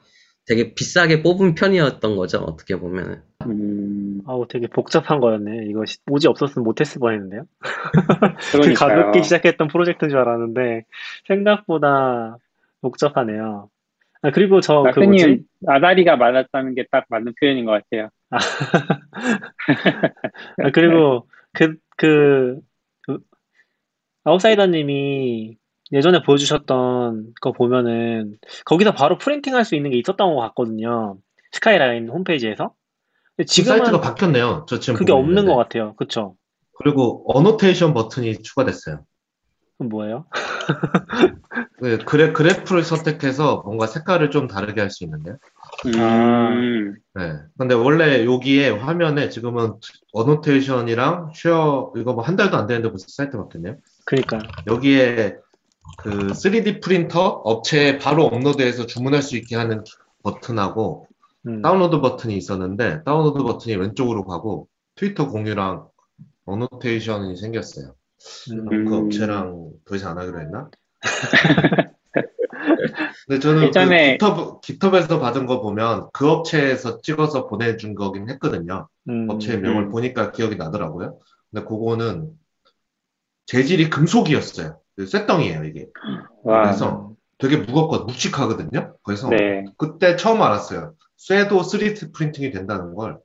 되게 비싸게 뽑은 편이었던 거죠. 어떻게 보면은. 음, 아우 되게 복잡한 거였네. 이거 시- 오지 없었으면 못했을 뻔했는데요. 그. 가볍게 시작했던 프로젝트인 줄 알았는데 생각보다 복잡하네요. 아 그리고 저 그 뭐지? 마크님 아다리가 많았다는 게 딱 맞는 표현인 것 같아요. 아 그리고 그 그 그 아웃사이더님이 예전에 보여주셨던 거 보면은 거기서 바로 프린팅 할 수 있는 게 있었던 것 같거든요. 스카이라인 홈페이지에서. 근데 그 사이트가 지금은 바뀌었네요. 저 지금 그게 없는 있는데. 것 같아요. 그쵸? 그리고 annotation 버튼이 추가됐어요. 그럼 뭐예요? 네, 그래, 그래프를 선택해서 뭔가 색깔을 좀 다르게 할 수 있는데요. 음, 네. 근데 원래 여기에 화면에 지금은 annotation이랑 share, 이거 뭐 한 달도 안 되는데 벌써 사이트 바뀌었네요. 그니까. 여기에 그 3D 프린터 업체에 바로 업로드해서 주문할 수 있게 하는 버튼하고 음. 다운로드 버튼이 있었는데 다운로드 버튼이 왼쪽으로 가고 트위터 공유랑 annotation이 생겼어요. 음. 그 음. 업체랑 더 이상 안 하기로 했나? 근데 저는 예전에- 그 GitHub, GitHub 에서 받은 거 보면 그 업체에서 찍어서 보내준 거긴 했거든요. 음. 업체의 명을 음. 보니까 기억이 나더라고요. 근데 그거는 재질이 금속이었어요. 그 쇳덩이에요, 이게. 와, 그래서 되게 무겁고 묵직하거든요. 그래서 네, 그때 처음 알았어요. 쇠도 3D 프린팅이 된다는 걸.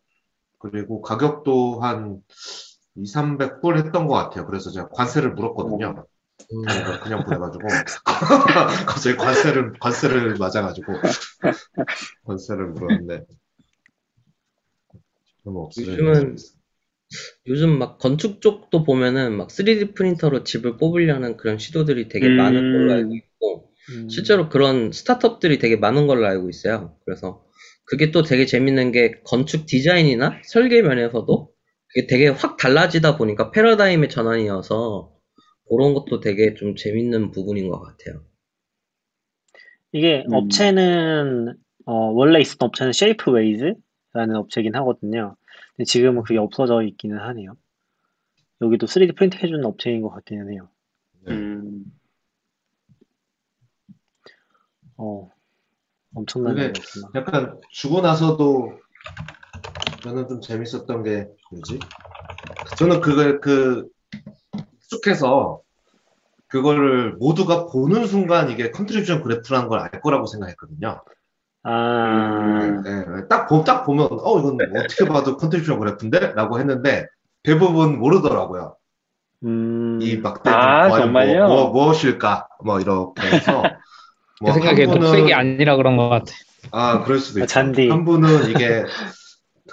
그리고 가격도 한 2, 300불 했던 것 같아요. 그래서 제가 관세를 물었거든요. 음, 그러니까 그냥 보내가지고 갑자기 관세를 관세를 맞아가지고 관세를 물었는데 너무 없어요. 요즘은 요즘 막 건축 쪽도 보면은 막 3D 프린터로 집을 뽑으려는 그런 시도들이 되게 음. 많은 걸로 알고 있고 음. 실제로 그런 스타트업들이 되게 많은 걸로 알고 있어요. 그래서 그게 또 되게 재밌는 게 건축 디자인이나 설계 면에서도 그게 되게 확 달라지다 보니까 패러다임의 전환이어서 그런 것도 되게 좀 재밌는 부분인 것 같아요. 이게 음. 업체는 어, 원래 있었던 업체는 Shapeways라는 업체긴 하거든요. 근데 지금은 그게 없어져 있기는 하네요. 여기도 3D 프린팅 해주는 업체인 것 같기는 해요. 음, 어, 엄청난 일이었구나. 약간 주고 나서도 저는 좀 재밌었던 게 뭐지? 저는 그걸 그 익숙해서 그거를 모두가 보는 순간 이게 contribution 그래프라는 걸 알 거라고 생각했거든요. 아, 네, 네. 딱, 보, 딱 보면, 어, 이건 어떻게 봐도 contribution 그래프인데? 라고 했는데, 대부분 모르더라고요. 음, 이 막대 아, 과연 정말요? 뭐, 뭐, 무엇일까? 뭐, 이렇게 해서. 제 생각에 한 분은- 녹색이 아니라 그런 것 같아. 아, 그럴 수도 아, 있고. 잔디. 한 분은 이게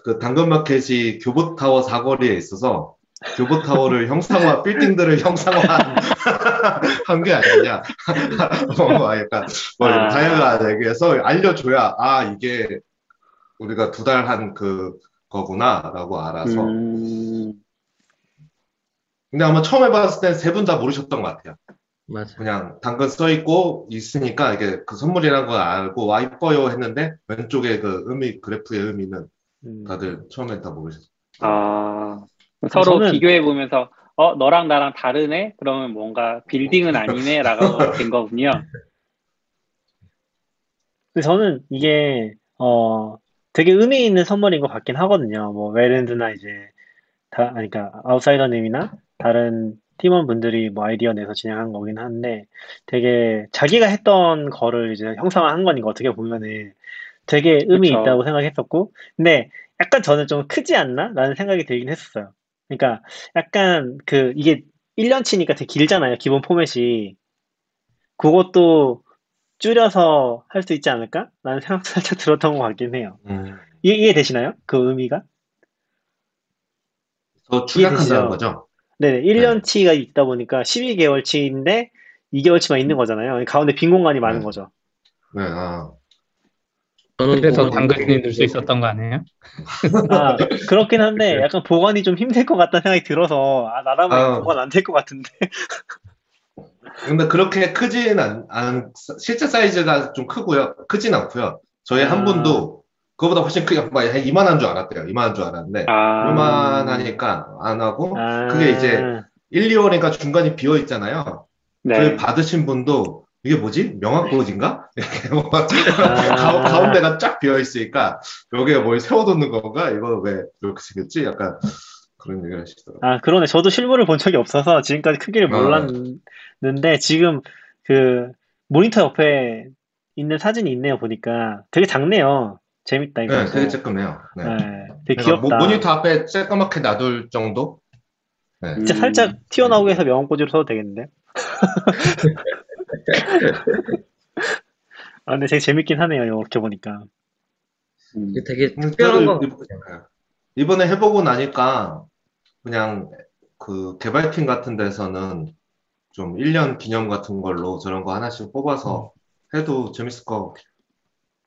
그 당근마켓이 교보타워 사거리에 있어서 교보타워를 형상화, 빌딩들을 형상화한 한게 아니냐. 뭐 약간 뭐 아. 다양하게 해서 알려줘야 아 이게 우리가 두 달 한 그 거구나 라고 알아서. 음, 근데 아마 처음 해봤을 땐세분 다 모르셨던 것 같아요. 맞아. 그냥 당근 써 있고 있으니까 이게 그 선물이라는 걸 알고 와 이뻐요 했는데 왼쪽에 그 의미 그래프의 의미는 음. 다들 처음엔 다 모르셨어요. 아, 서로 저는- 비교해 보면서 어 너랑 나랑 다르네? 그러면 뭔가 빌딩은 아니네라고 된 거군요. 근데 저는 이게 어 되게 의미 있는 선물인 것 같긴 하거든요. 뭐 웨랜드나 이제 다 아니, 그러니까 아웃사이더님이나 다른 팀원분들이 뭐 아이디어 내서 진행한 거긴 한데 되게 자기가 했던 거를 이제 형상화한 거니까 어떻게 보면은 되게 의미 그쵸. 있다고 생각했었고 근데 약간 저는 좀 크지 않나? 라는 생각이 들긴 했었어요. 그러니까 약간 그 이게 1년치니까 되게 길잖아요. 기본 포맷이. 그것도 줄여서 할 수 있지 않을까? 라는 생각 살짝 들었던 것 같긴 해요. 음. 이해, 이해 되시나요? 그 의미가? 더 축약한다는? 거죠? 네네. 1년치가 있다 보니까 12개월치인데 2개월치만 있는 거잖아요. 가운데 빈 공간이 많은 네. 거죠. 네, 아. 저는 그래서 당근이 늘 수 있었던 거 아니에요? 아, 그렇긴 한데 약간 보관이 좀 힘들 것 같다는 생각이 들어서 아, 나라면 아. 보관 안 될 것 같은데. 근데 그렇게 크진 않, 않- 실제 사이즈가 좀 크고요. 크진 않고요. 저희 한 아. 분도 그거보다 훨씬 크게, 막한 이만한 줄 알았대요. 이만한 줄 알았는데. 아, 이만하니까 안 하고, 아, 그게 이제 1, 2월이니까 중간이 비어 있잖아요. 네. 저희 받으신 분도 이게 뭐지? 명확보지인가? 이렇게 뭐 아. 가, 가운데가 쫙 비어 있으니까 여기에 뭘 세워놓는 건가? 이거 왜 이렇게 생겼지? 약간 그런 얘기를 하시더라고요. 아, 그러네. 저도 실물을 본 적이 없어서 지금까지 크기를 아. 몰랐는데 지금 그 모니터 옆에 있는 사진이 있네요. 보니까 되게 작네요. 재밌다 이거. 네, 되게 쬐끔해요. 네. 네, 되게 그러니까 모- 귀엽다. 모 니터 앞에 쬐까맣게 놔둘 정도? 네. 진짜 음. 살짝 튀어나오게 해서 명언꽂이로 써도 되겠는데? 아, 근데 되게 재밌긴 하네요. 이렇게 보니까. 음. 이게 되게 음, 특별한 거 이번- 이번에 해보고 나니까 그냥 그 개발팀 같은 데서는 좀 1년 기념 같은 걸로 저런 거 하나씩 뽑아서 해도 재밌을 것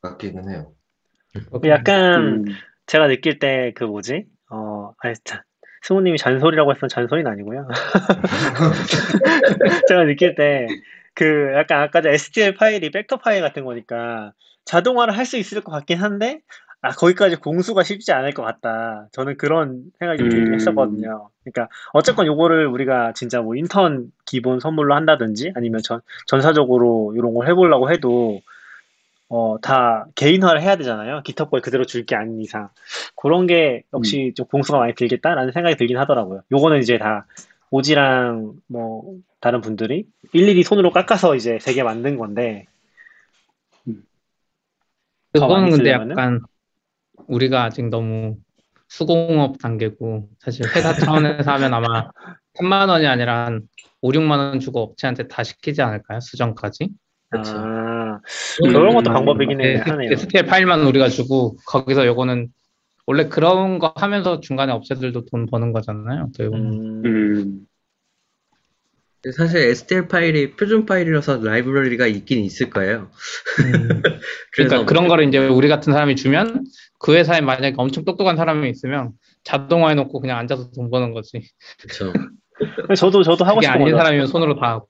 같기는 해요. 약간 음. 제가 느낄 때 그 뭐지? 어, 아니, 참. 승우님이 잔소리라고 했으면 잔소리는 아니고요. 제가 느낄 때 그 약간 아까 전 STL 파일이 벡터 파일 같은 거니까 자동화를 할 수 있을 것 같긴 한데 아 거기까지 공수가 쉽지 않을 것 같다. 저는 그런 생각이 좀 들긴 음. 했었거든요. 그러니까 어쨌건 요거를 우리가 진짜 뭐 인턴 기본 선물로 한다든지 아니면 전 전사적으로 이런 걸 해보려고 해도 어, 다 개인화를 해야 되잖아요. GitHub 거에 그대로 줄 게 아닌 이상. 그런 게 역시 좀 공수가 많이 들겠다라는 생각이 들긴 하더라고요. 요거는 이제 다 오지랑 뭐 다른 분들이 일일이 손으로 깎아서 이제 세개 만든 건데 더 그거는 근데 쓰려면은? 약간 우리가 아직 너무 수공업 단계고 사실 회사 차원에서 하면 아마 3만 원이 아니라 한 5, 6만 원 주고 업체한테 다 시키지 않을까요? 수정까지? 아, 음, 그런 것도 음, 방법이긴 해, 그 하네요. STL 파일만 우리가 주고 거기서 요거는 원래 그런 거 하면서 중간에 업체들도 돈 버는 거잖아요. 어떻게 보면. 음, 음. 사실 STL 파일이 표준 파일이라서 라이브러리가 있긴 있을 거예요. 음. 그러니까 그런 거를 이제 우리 같은 사람이 주면 그 회사에 만약에 엄청 똑똑한 사람이 있으면 자동화 해놓고 그냥 앉아서 돈 버는 거지. 그렇죠. 저도 저도 하고 싶은 아닌. 사람이면 손으로 다 하고.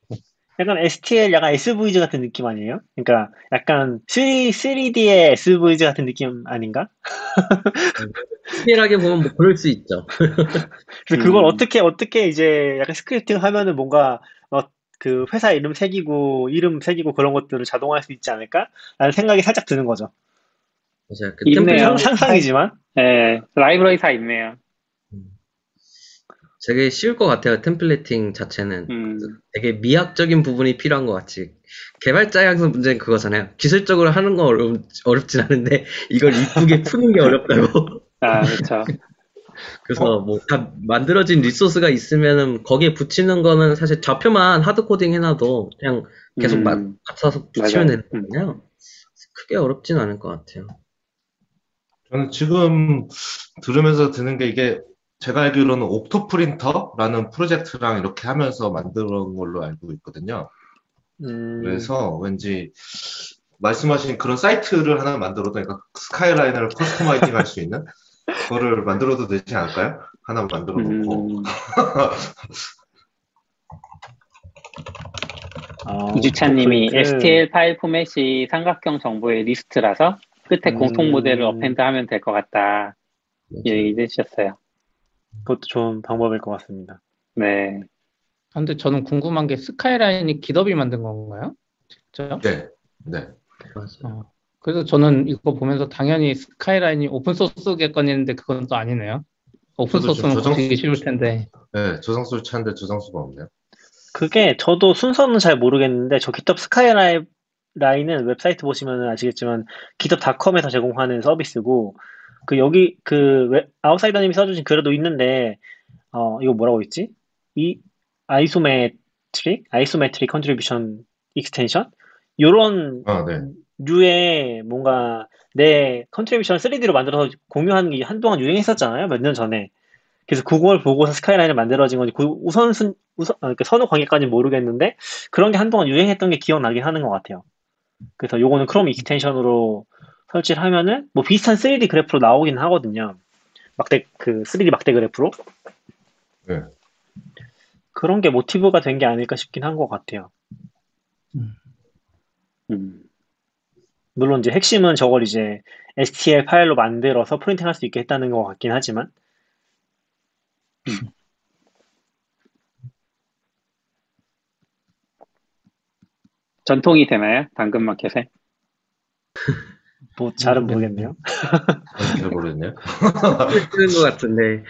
약간 STL, 약간 SVG 같은 느낌 아니에요? 그러니까 약간 3, 3D의 SVG 같은 느낌 아닌가? 특별하게 보면 뭐 그럴 수 있죠. 그래서 그걸 음. 어떻게 어떻게 이제 약간 스크립팅 하면은 뭔가 어, 그 회사 이름 새기고 이름 새기고 그런 것들을 자동화할 수 있지 않을까? 라는 생각이 살짝 드는 거죠. 맞아요. 그 있네요. 상, 상상이지만 네, 라이브러리 다 있네요. 되게 쉬울 것 같아요. templating 자체는 음. 되게 미학적인 부분이 필요한 것 같이 개발자의 항상 문제는 그거잖아요. 기술적으로 하는 건 어렵, 어렵진 않은데 이걸 이쁘게 푸는 게 어렵다고. 아, 그렇죠. 그래서 뭐 다 만들어진 resource가 있으면은 거기에 붙이는 거는 사실 좌표만 hard coding 해놔도 그냥 계속 음. 마- 맞춰서 붙이면 맞아요. 되는 거잖아요. 크게 어렵진 않을 것 같아요. 저는 지금 들으면서 드는 게 이게 제가 알기로는 옥토 프린터라는 프로젝트랑 이렇게 하면서 만든 걸로 알고 있거든요. 음, 그래서 왠지 말씀하신 그런 사이트를 하나 만들어도 그러니까 Skyline을 customizing 할 수 있는 그거를 만들어도 되지 않을까요? 하나 만들어 놓고 음, 아, 이주찬님이. STL 파일 포맷이 삼각형 정보의 리스트라서 끝에 음. 공통 모델을 어펜드하면 될 것 같다. 이 얘기 해주셨어요. 그것도 좋은 방법일 것 같습니다. 네. 아, 근데 저는 궁금한 게 스카이라인이 기덥이 만든 건가요? 직접? 네, 네. 맞아요. 어, 그래서 저는 이거 보면서 당연히 스카이라인이 오픈소스겠거니 데 그건 또 아니네요. 오픈소스는 저장- 고치기 쉬울 텐데. 네, 저장소를 찾는데 저장소가 없네요. 그게 저도 순서는 잘 모르겠는데 저 GitHub Skyline은 웹사이트 보시면 아시겠지만 GitHub.com에서 제공하는 서비스고 그 여기 그 웹- 아웃사이더님이 써주신 글에도 있는데 어 이거 뭐라고 있지? 이 isometric isometric contribution extension 요런 아, 네. 류의 뭔가 내 contribution 3D로 만들어서 공유하는 게 한동안 유행했었잖아요. 몇 년 전에. 그래서 그걸 보고서 스카이라인을 만들어진 건지 그 우선순 우선 아, 그 선호 관계까지는 모르겠는데 그런 게 한동안 유행했던 게 기억나긴 하는 것 같아요. 그래서 요거는 Chrome extension으로 설치를 하면은 뭐 비슷한 3D 그래프로 나오긴 하거든요. 막대 그 3D 막대 그래프로. 네. 그런 게 모티브가 된 게 아닐까 싶긴 한 것 같아요. 음, 물론 이제 핵심은 저걸 이제 STL 파일로 만들어서 프린팅할 수 있게 했다는 것 같긴 하지만 전통이 되나요? 당근마켓에? 뭐 잘은 모르겠네요. 아, 잘 모르겠네요. 쓰는 것 같은데.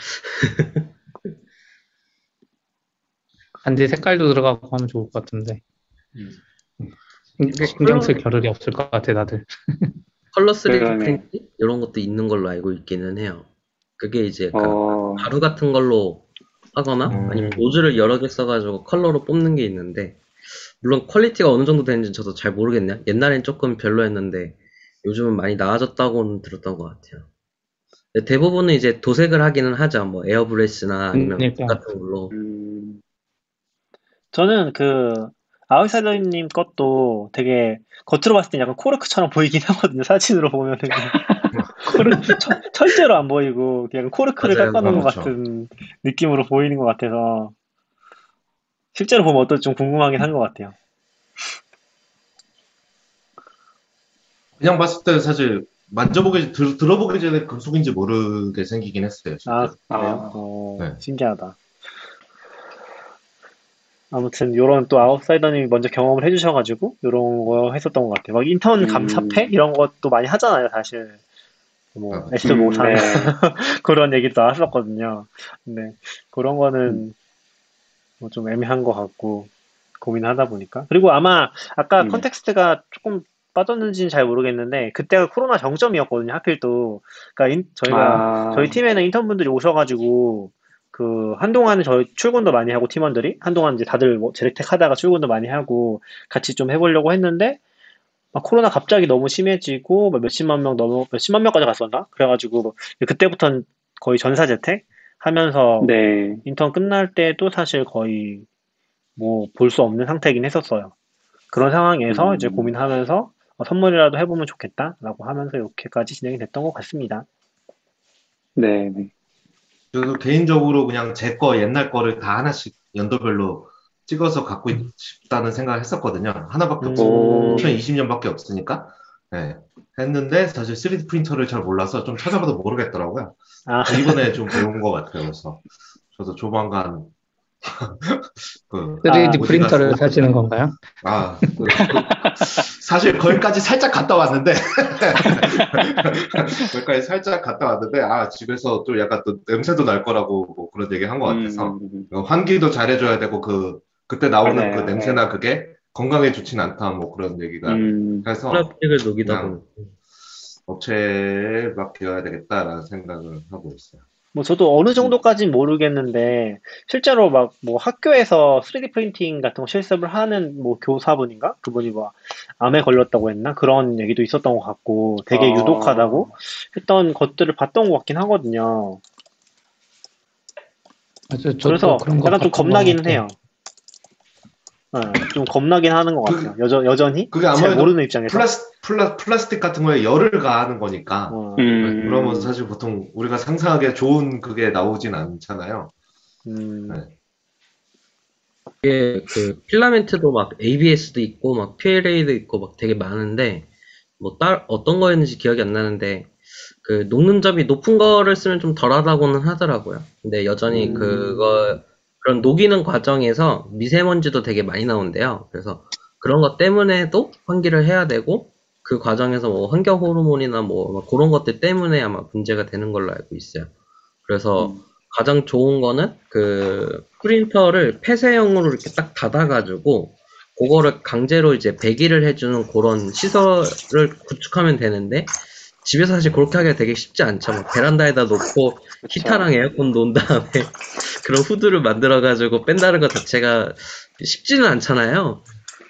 반지 색깔도 들어가고 하면 좋을 것 같은데. 근데 신경 쓸 겨를이 없을 것 같아, 다들. 컬러 3D 그러네. 프린트 이런 것도 있는 걸로 알고 있기는 해요. 그게 이제 그 어, 가루 같은 걸로 하거나 음. 아니면 노즐을 여러 개 써가지고 컬러로 뽑는 게 있는데 물론 퀄리티가 어느 정도 되는지 저도 잘 모르겠네요. 옛날엔 조금 별로였는데 요즘은 많이 나아졌다고는 들었던 것 같아요. 대부분은 이제 도색을 하기는 하죠. 뭐 에어브러시나 아니면 그러니까. 붓 같은 걸로. 음, 저는 그 아웃사이더님 것도 되게 겉으로 봤을 때 약간 코르크처럼 보이긴 하거든요. 사진으로 보면은 코르크 철- 철제로 안 보이고 그냥 코르크를. 깎아놓은 것 그렇죠. 같은 느낌으로 보이는 것 같아서 실제로 보면 어떨지 좀 궁금하긴 한 것 같아요. 그냥 봤을 때 사실 만져보기, 들, 들어보기 전에 금속인지 모르게 생기긴 했어요. 진짜. 아 그래요? 아, 어, 네. 신기하다. 아무튼 요런 또 아웃사이더님이 먼저 경험을 해주셔가지고 요런 거 했었던 것 같아요. 막 인턴 음. 감사패 이런 것도 많이 하잖아요, 사실. 뭐 아, S 뭐 음, 네. 그런 얘기도 했었거든요. 근데 그런 거는 음. 뭐좀 애매한 것 같고 고민하다 보니까 그리고 아마 아까 음. context가 조금 빠졌는지는 잘 모르겠는데 그때가 코로나 정점이었거든요. 하필 또 그러니까 인- 저희가 아, 저희 팀에는 인턴분들이 오셔가지고 그 한동안은 저희 출근도 많이 하고 팀원들이 한동안 이제 다들 뭐 재택 하다가 출근도 많이 하고 같이 좀 해보려고 했는데 막 코로나 갑자기 너무 심해지고 막 몇십만 명 넘어 몇십만 명까지 갔었나? 그래가지고 뭐 그때부터는 거의 전사 재택 하면서 네. 인턴 끝날 때도 사실 거의 뭐 볼 수 없는 상태이긴 했었어요. 그런 상황에서 음. 이제 고민하면서 어, 선물이라도 해보면 좋겠다라고 하면서 이렇게까지 진행이 됐던 것 같습니다. 네, 네. 저도 개인적으로 그냥 제 거 옛날 거를 다 하나씩 연도별로 찍어서 갖고 싶다는 생각을 했었거든요. 하나밖에. 오. 2020년밖에 없으니까. 네. 했는데 사실 3D 프린터를 잘 몰라서 좀 찾아봐도 모르겠더라고요. 아, 이번에 좀 배운 것 같아요. 그래서 저도 조만간 그 3D 어디 프린터를 사시는 건가요? 아, 그- 그- 사실 거기까지 살짝 갔다 왔는데, 거기까지 살짝 갔다 왔는데, 아, 집에서 좀 약간 또 냄새도 날 거라고 뭐 그런 얘기 한 것 같아서, 음, 어, 환기도 잘해줘야 되고, 그, 그때 나오는 맞아요. 그 냄새나 그게 건강에 좋진 않다, 뭐 그런 얘기가 음, 해서 플라스틱을 녹이다 보면 업체에 맡겨야 되겠다라는 생각을 하고 있어요. 뭐 저도 어느 정도까진 모르겠는데 실제로 막 뭐 학교에서 3D 프린팅 같은 거 실습을 하는 뭐 교사분인가 그분이 뭐 암에 걸렸다고 했나 그런 얘기도 있었던 것 같고 되게 어. 유독하다고 했던 것들을 봤던 것 같긴 하거든요. 맞아요. 그래서 약간 좀 겁나기는. 해요. 어, 좀 겁나긴 하는 것 그- 같아요. 여전 여전히 그게 잘 아무래도 모르는 입장에서. 플라스, 플라, 플라스틱 같은 거에 열을 가하는 거니까. 어, 음. 그러면 사실 보통 우리가 상상하기에 좋은 그게 나오진 않잖아요. 음, 네. 이게 그 필라멘트도 막 ABS도 있고 막 PLA도 있고 막 되게 많은데 뭐 딸 어떤 거였는지 기억이 안 나는데 그 녹는 점이 높은 거를 쓰면 좀 덜하다고는 하더라고요. 근데 여전히 음. 그거 그런 녹이는 과정에서 미세먼지도 되게 많이 나온대요. 그래서 그런 것 때문에도 환기를 해야 되고 그 과정에서 뭐 환경 호르몬이나 뭐막 그런 것들 때문에 아마 문제가 되는 걸로 알고 있어요. 그래서 음. 가장 좋은 거는 그 프린터를 폐쇄형으로 이렇게 딱 닫아가지고 그거를 강제로 이제 배기를 해주는 그런 시설을 구축하면 되는데 집에서 사실 그렇게 하기가 되게 쉽지 않죠. 막 베란다에다 놓고 히터랑 에어컨 놓은 다음에 그런 후드를 만들어가지고 뺀다는 것 자체가 쉽지는 않잖아요.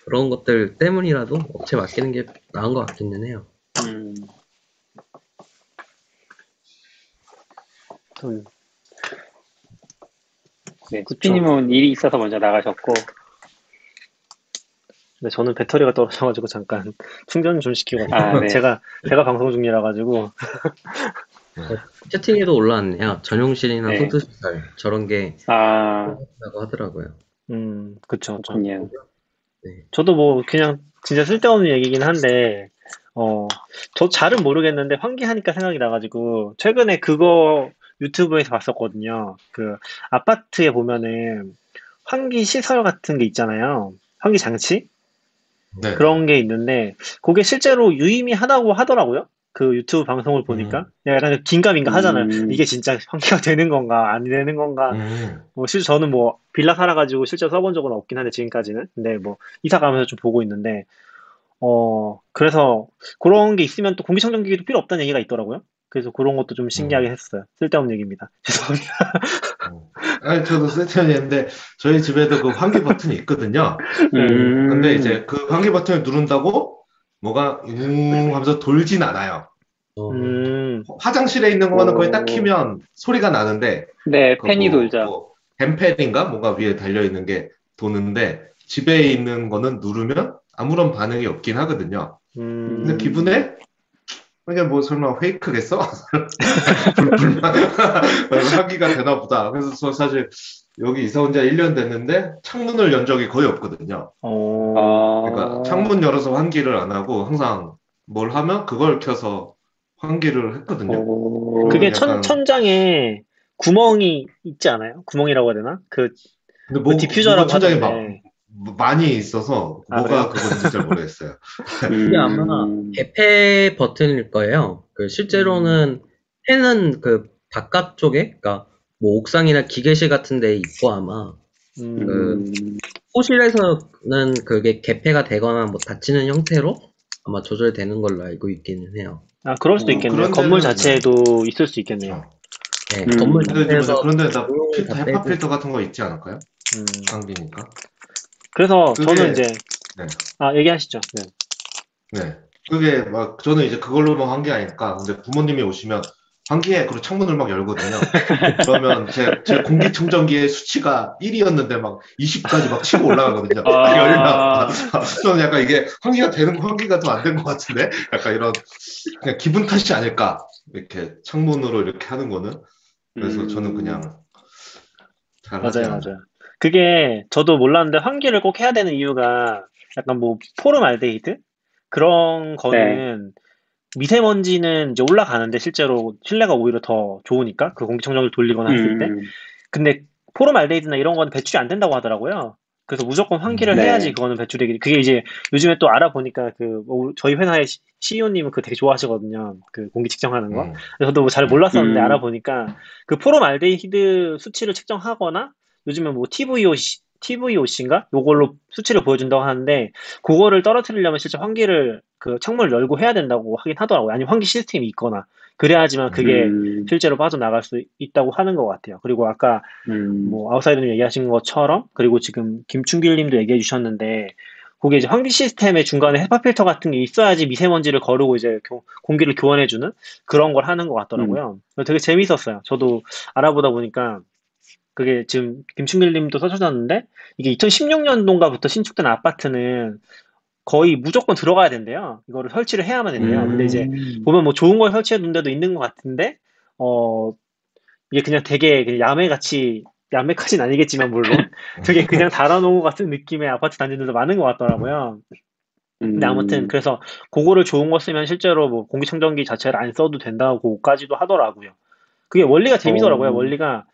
그런 것들 때문이라도 업체 맡기는 게 나은 것 같기는 해요. 음. 음, 네, 그쵸. 스피님은 일이 있어서 먼저 나가셨고, 근데 저는 배터리가 떨어져가지고 잠깐 충전 좀 시키고 아, 네. 제가 제가 방송 중이라 가지고 채팅에도 올라왔네요. 전용실이나 네. 후드 시설 저런 게 아, 있다고 하더라고요. 음 그쵸 그쵸. 그렇군요. 저도 뭐 그냥 진짜 쓸데없는 얘기긴 한데 어 저 잘은 모르겠는데 환기하니까 생각이 나가지고 최근에 그거 유튜브에서 봤었거든요. 그 아파트에 보면은 환기 시설 같은 게 있잖아요. 환기 장치 네. 그런 게 있는데 그게 실제로 유의미하다고 하더라고요. 그 유튜브 방송을 보니까 약간 좀 긴가민가 하잖아요. 음. 이게 진짜 환기가 되는 건가 안 되는 건가 음. 뭐 실제 저는 뭐 빌라 살아가지고 실제 써본 적은 없긴 한데 지금까지는 근데 뭐 이사 가면서 좀 보고 있는데 어 그래서 그런 게 있으면 또 공기청정기도 필요 없다는 얘기가 있더라고요. 그래서 그런 것도 좀 신기하게 했어요. 쓸데없는 얘기입니다. 죄송합니다. 어. 아니, 저도 세천이었는데, 저희 집에도 그 환기 버튼이 있거든요. 음. 근데 이제 그 환기 버튼을 누른다고 뭐가 웅 하면서 돌진 않아요. 어, 음, 화장실에 있는 거는 거의 딱 오. 키면 소리가 나는데, 네, 그 팬이 뭐- 돌죠. 뭐 뱀팬인가? 뭔가 위에 달려있는 게 도는데, 집에 있는 거는 누르면 아무런 반응이 없긴 하거든요. 음, 근데 기분에 이게 뭐 설마 페이크겠어? 하기가 되나 보다. 그래서 저 사실 여기 이사 온 지 1년 됐는데 창문을 연 적이 거의 없거든요. 어, 아, 그러니까 창문 열어서 환기를 안 하고 항상 뭘 하면 그걸 켜서 환기를 했거든요. 오. 그게 약간- 천, 천장에 구멍이 있지 않아요? 구멍이라고 해야 되나? 그, 근데 그 디퓨저라고 천장에 막 하던데. 많이 있어서 아, 뭐가 그건지 잘 모르겠어요. 이게 아마 개폐 버튼일 거예요. 그 실제로는 팬은 그 바깥쪽에, 그러니까 뭐 옥상이나 기계실 같은 데 있고 아마 음, 음. 호실에서는 그게 개폐가 되거나 뭐 닫히는 형태로 아마 조절되는 걸로 알고 있기는 해요. 아, 그럴 수도 어, 있겠네요. 건물 자체에도 있을 수 있겠네요. 어. 네, 음. 건물 자체에서 그런데 나 필터, 다 헤파. 필터 같은 거 있지 않을까요? 음. 환기니까. 그래서 그게- 저는 이제, 네. 아, 얘기하시죠. 네. 네. 그게 막 저는 이제 그걸로만 환기 아니까 근데 부모님이 오시면 환기해 그리고 창문을 막 열거든요. 그러면 제, 제 공기청정기의 수치가 1이었는데 막 20까지 막 치고 올라가거든요. 아. 열나. 저는 약간 이게 환기가 되는 거 환기가 좀 안 된 것 같은데 약간 이런 그냥 기분 탓이 아닐까 이렇게 창문으로 이렇게 하는 거는 그래서 음. 저는 그냥 잘하지 맞아요. 맞아요. 그게 저도 몰랐는데 환기를 꼭 해야 되는 이유가 약간 뭐 포름알데히드 그런 거는 미세먼지는 이제 올라가는데 실제로 실내가 오히려 더 좋으니까 그 공기청정기를 돌리거나 했을 때 음. 근데 포름알데히드나 이런 거는 배출이 안 된다고 하더라고요. 그래서 무조건 환기를 네. 해야지 그거는 배출되기 그게 이제 요즘에 또 알아보니까 그뭐 저희 회사의 CEO님은 그거 되게 좋아하시거든요. 그 공기 측정하는 거. 음. 그래서 저도 뭐 잘 몰랐었는데 음. 알아보니까 그 포름알데히드 수치를 측정하거나 요즘에 뭐 TVOC, TVOC인가? 요걸로 수치를 보여준다고 하는데 그거를 떨어뜨리려면 실제 환기를 그 창문을 열고 해야 된다고 하긴 하더라고요. 아니면 환기 시스템이 있거나 그래야지만 그게 음, 실제로 빠져나갈 수 있다고 하는 것 같아요. 그리고 아까 음, 뭐 아웃사이더님 얘기하신 것처럼 그리고 지금 김충길 님도 얘기해 주셨는데 그게 이제 환기 시스템의 중간에 헤파 필터 같은 게 있어야지 미세먼지를 거르고 이제 교- 공기를 교환해 주는 그런 걸 하는 것 같더라고요. 되게 재밌었어요. 저도 알아보다 보니까 그게 지금 김충길 님도 써주셨는데 이게 2016년도인가부터 신축된 아파트는 거의 무조건 들어가야 된대요. 이거를 설치를 해야만 된대요. 근데 이제 음, 보면 뭐 좋은 걸 설치해 놓은 데도 있는 것 같은데, 어, 이게 그냥 되게 그냥 야매같이, 야매까진 아니겠지만, 물론. 되게 그냥 달아놓은 것 같은 느낌의 아파트 단지들도 많은 것 같더라고요. 근데 아무튼, 그래서 그거를 좋은 거 쓰면 실제로 뭐 공기청정기 자체를 안 써도 된다고까지도 하더라고요. 그게 원리가 재미더라고요. 어. 원리가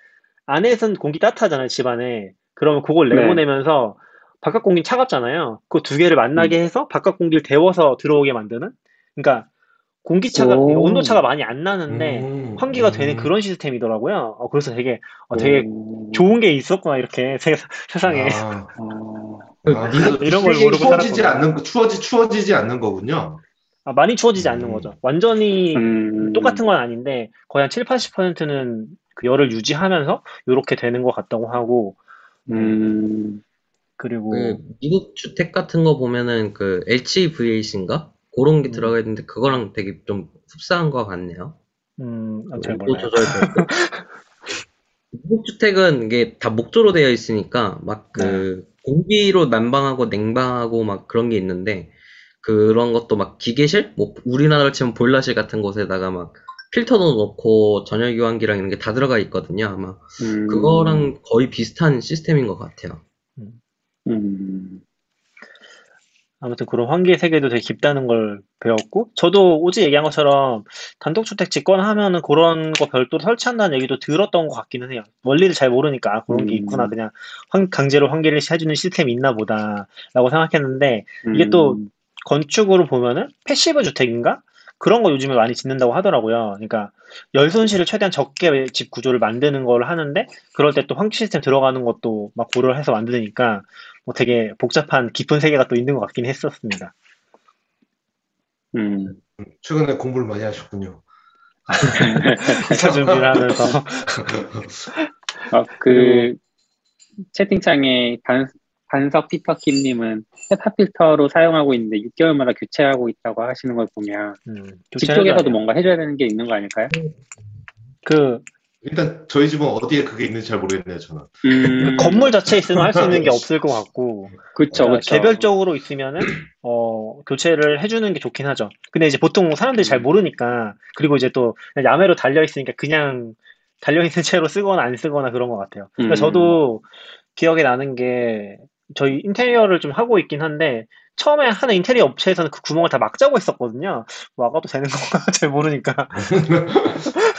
안에선 공기 따뜻하잖아요, 집안에. 그러면 그걸 네. 내보내면서 바깥 공기 차갑잖아요. 그 두 개를 만나게 음. 해서 바깥 공기를 데워서 들어오게 만드는? 그러니까 공기차가, 오. 온도차가 많이 안 나는데 음, 환기가 음. 되는 그런 시스템이더라고요. 어, 그래서 되게, 어, 되게 오. 좋은 게 있었구나, 이렇게 세, 세상에. 아, 어, 아, 이런 걸 모르고 추워지지 살았구나. 않는 거- 추워지 추워지지 않는 거군요. 아, 많이 추워지지 않는 음. 거죠. 완전히 음, 똑같은 건 아닌데 거의 한 7, 80%는 그 열을 유지하면서 이렇게 되는 것 같다고 하고 음, 그리고 그 미국 주택 같은 거 보면은 그 HVAC인가? 그런 게 음. 들어가 있는데 그거랑 되게 좀 흡사한 것 같네요. 음, 아, 잘 온도 몰라요. 미국 주택은 이게 다 목조로 되어 있으니까 막그 네. 공기로 난방하고 냉방하고 막 그런 게 있는데 그런 것도 막 기계실? 뭐 우리나라로 치면 보일러실 같은 곳에다가 막 필터도 넣고 전열 교환기랑 이런 게 다 들어가 있거든요. 아마 음, 그거랑 거의 비슷한 시스템인 것 같아요. 음, 아무튼 그런 환기의 세계도 되게 깊다는 걸 배웠고 저도 오지 얘기한 것처럼 단독주택 짓거나 하면은 그런 거 별도로 설치한다는 얘기도 들었던 것 같기는 해요. 원리를 잘 모르니까 아, 그런 게 음. 있구나 그냥 환- 강제로 환기를 해주는 시스템이 있나 보다라고 생각했는데 이게 또 음, 건축으로 보면은 패시브 주택인가? 그런 거 요즘에 많이 짓는다고 하더라고요. 그러니까 열 손실을 최대한 적게 집 구조를 만드는 걸 하는데 그럴 때 또 환기 시스템 들어가는 것도 막 고려를 해서 만드니까 뭐 되게 복잡한 깊은 세계가 또 있는 것 같긴 했었습니다. 음. 최근에 공부를 많이 하셨군요. 기사 준비를 하면서 어, 그 채팅창에 반, 반석 피터킴님은 헤파 필터로 사용하고 있는데 6개월마다 교체하고 있다고 하시는 걸 보면 음, 집 교체해줘야 쪽에서도 돼요. 뭔가 해줘야 되는 게 있는 거 아닐까요? 그 일단 저희 집은 어디에 그게 있는지 잘 모르겠네요, 저는. 음, 건물 자체에 있으면 할 수 있는 게 없을 것 같고 그쵸, 그러니까 그쵸. 개별적으로 있으면은 어 교체를 해주는 게 좋긴 하죠. 근데 이제 보통 사람들이 잘 음. 모르니까 그리고 이제 또 그냥 야매로 달려 있으니까 그냥 달려 있는 채로 쓰거나 안 쓰거나 그런 것 같아요. 그러니까 음. 저도 기억에 나는 게 저희 인테리어를 좀 하고 있긴 한데 처음에 하는 인테리어 업체에서는 그 구멍을 다 막자고 했었거든요. 막아도 되는 건가 잘 모르니까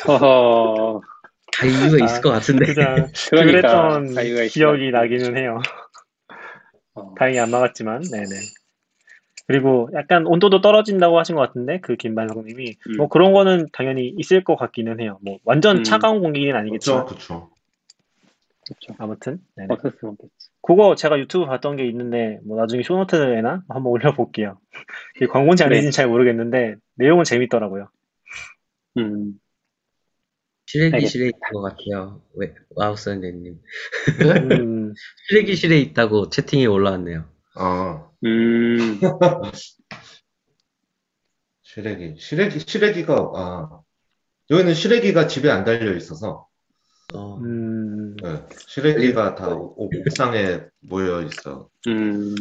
어허, 다 이유가 아, 있을 것 같은데. 그냥 그러니까 그랬던 기억이. 나기는 해요. 어, 다행히 안 막았지만, 네네. 그리고 약간 온도도 떨어진다고 하신 것 같은데, 그 김반성님이. 음. 뭐 그런 거는 당연히 있을 것 같기는 해요. 뭐 완전 음. 차가운 공기는 그렇죠, 아니겠지만. 그렇죠. 그쵸. 아무튼, 네네. 그거 제가 유튜브 봤던 게 있는데, 뭐 나중에 show note에나 한번 올려볼게요. 광고인지 네. 아닌지는 잘 모르겠는데, 내용은 재밌더라고요. 음, 실외기실에 있는 것 같아요. 왜, 와우 선생님. 음, 실외기실에 있다고 채팅이 올라왔네요. 아, 음, 시래기. 시래기, 시래기가, 아, 여기는 시래기가 집에 안 달려 있어서, 어, 음, 네, 시래기가 다 옥- 옥상에 모여 있어. 음.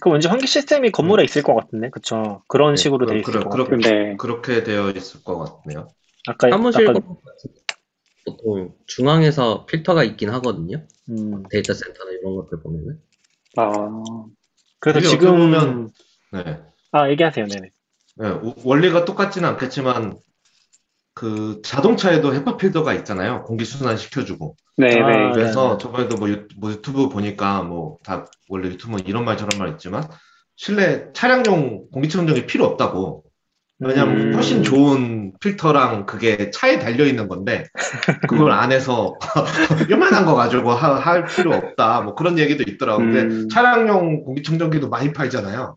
그 왠지 환기 시스템이 건물에 있을 것 같은데, 그쵸? 그런 네, 식으로 돼 그럼- 있을 그럼- 것 같아요. 근데, 그렇게 되어 있을 것 같네요. 아까, 사무실 아까, 거 보통 중앙에서 필터가 있긴 하거든요. 음, 데이터 센터나 이런 것들 보면은. 아, 그래서 지금, 보면- 네. 아, 얘기하세요, 네네. 네, 우- 원리가 똑같지는 않겠지만, 그 자동차에도 헤파 필터가 있잖아요. 공기 순환 시켜주고. 네네. 아, 그래서 네네. 저번에도 뭐, 유, 뭐 유튜브 보니까 뭐 다 원래 유튜브는 이런 말 저런 말 있지만 실내 차량용 공기 청정기 필요 없다고. 왜냐면 음. 훨씬 좋은 필터랑 그게 차에 달려 있는 건데 그걸 안에서 요만한 거 가지고 하- 할 필요 없다. 뭐 그런 얘기도 있더라고. 근데 음. 차량용 공기청정기도 많이 팔잖아요.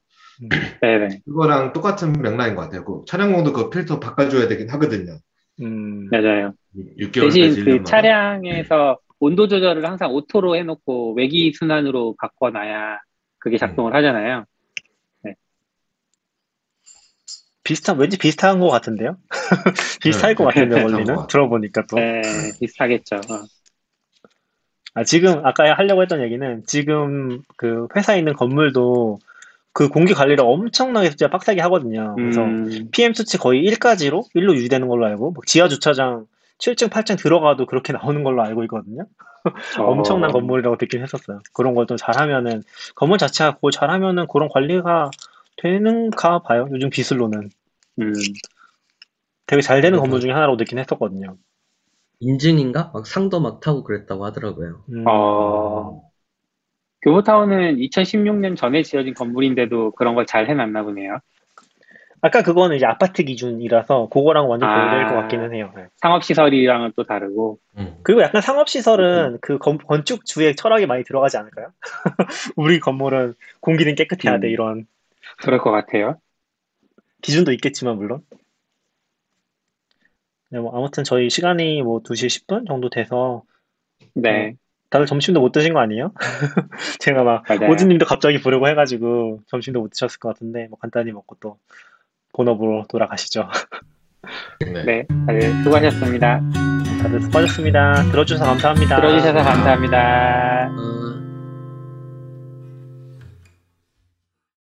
네네. 그거랑 똑같은 맥락인 것 같아요. 그 차량용도 그 필터 바꿔줘야 되긴 하거든요. 음, 맞아요. 6개월 대신 그 1년마다. 차량에서 온도 조절을 항상 오토로 해놓고 외기 순환으로 바꿔놔야 그게 작동을 하잖아요. 비슷한, 왠지 비슷한 것 같은데요? 비슷할 것 같은데, 원리는? 들어보니까 또. 네, 비슷하겠죠. 어. 아, 지금, 아까 하려고 했던 얘기는, 지금 그 회사에 있는 건물도 그 공기 관리를 엄청나게 진짜 빡세게 하거든요. 그래서 음, PM 수치 거의 1까지로 1로 유지되는 걸로 알고, 막 지하 주차장 7층, 8층 들어가도 그렇게 나오는 걸로 알고 있거든요. 엄청난 어, 건물이라고 듣긴 했었어요. 그런 걸 좀 잘하면은, 건물 자체가 그걸 잘하면은 그런 관리가 되는가 봐요. 요즘 기술로는. 음, 되게 잘 되는 음. 건물 중에 하나라고 듣긴 했었거든요. 인증인가? 막 상도 막 타고 그랬다고 하더라고요. 음, 어, 교보타운은 2016년 전에 지어진 건물인데도 그런 걸 잘 해놨나 보네요. 아까 그거는 이제 아파트 기준이라서 그거랑 완전 아. 별개일 것 같기는 해요. 네. 상업시설이랑은 또 다르고. 음. 그리고 약간 상업시설은 그 건, 건축주의 철학이 많이 들어가지 않을까요? 우리 건물은 공기는 깨끗해야 돼, 음. 이런 그럴 것 같아요. 기준도 있겠지만, 물론. 네, 뭐 아무튼 저희 시간이 뭐 2시 10분 정도 돼서 네, 다들 점심도 못 드신 거 아니에요? 제가 막 맞아요. 오즈님도 갑자기 부르고 해가지고 점심도 못 드셨을 것 같은데 뭐 간단히 먹고 또 본업으로 돌아가시죠. 네. 네, 다들 수고하셨습니다. 다들 수고하셨습니다. 들어주셔서 감사합니다. 들어주셔서 감사합니다. 어,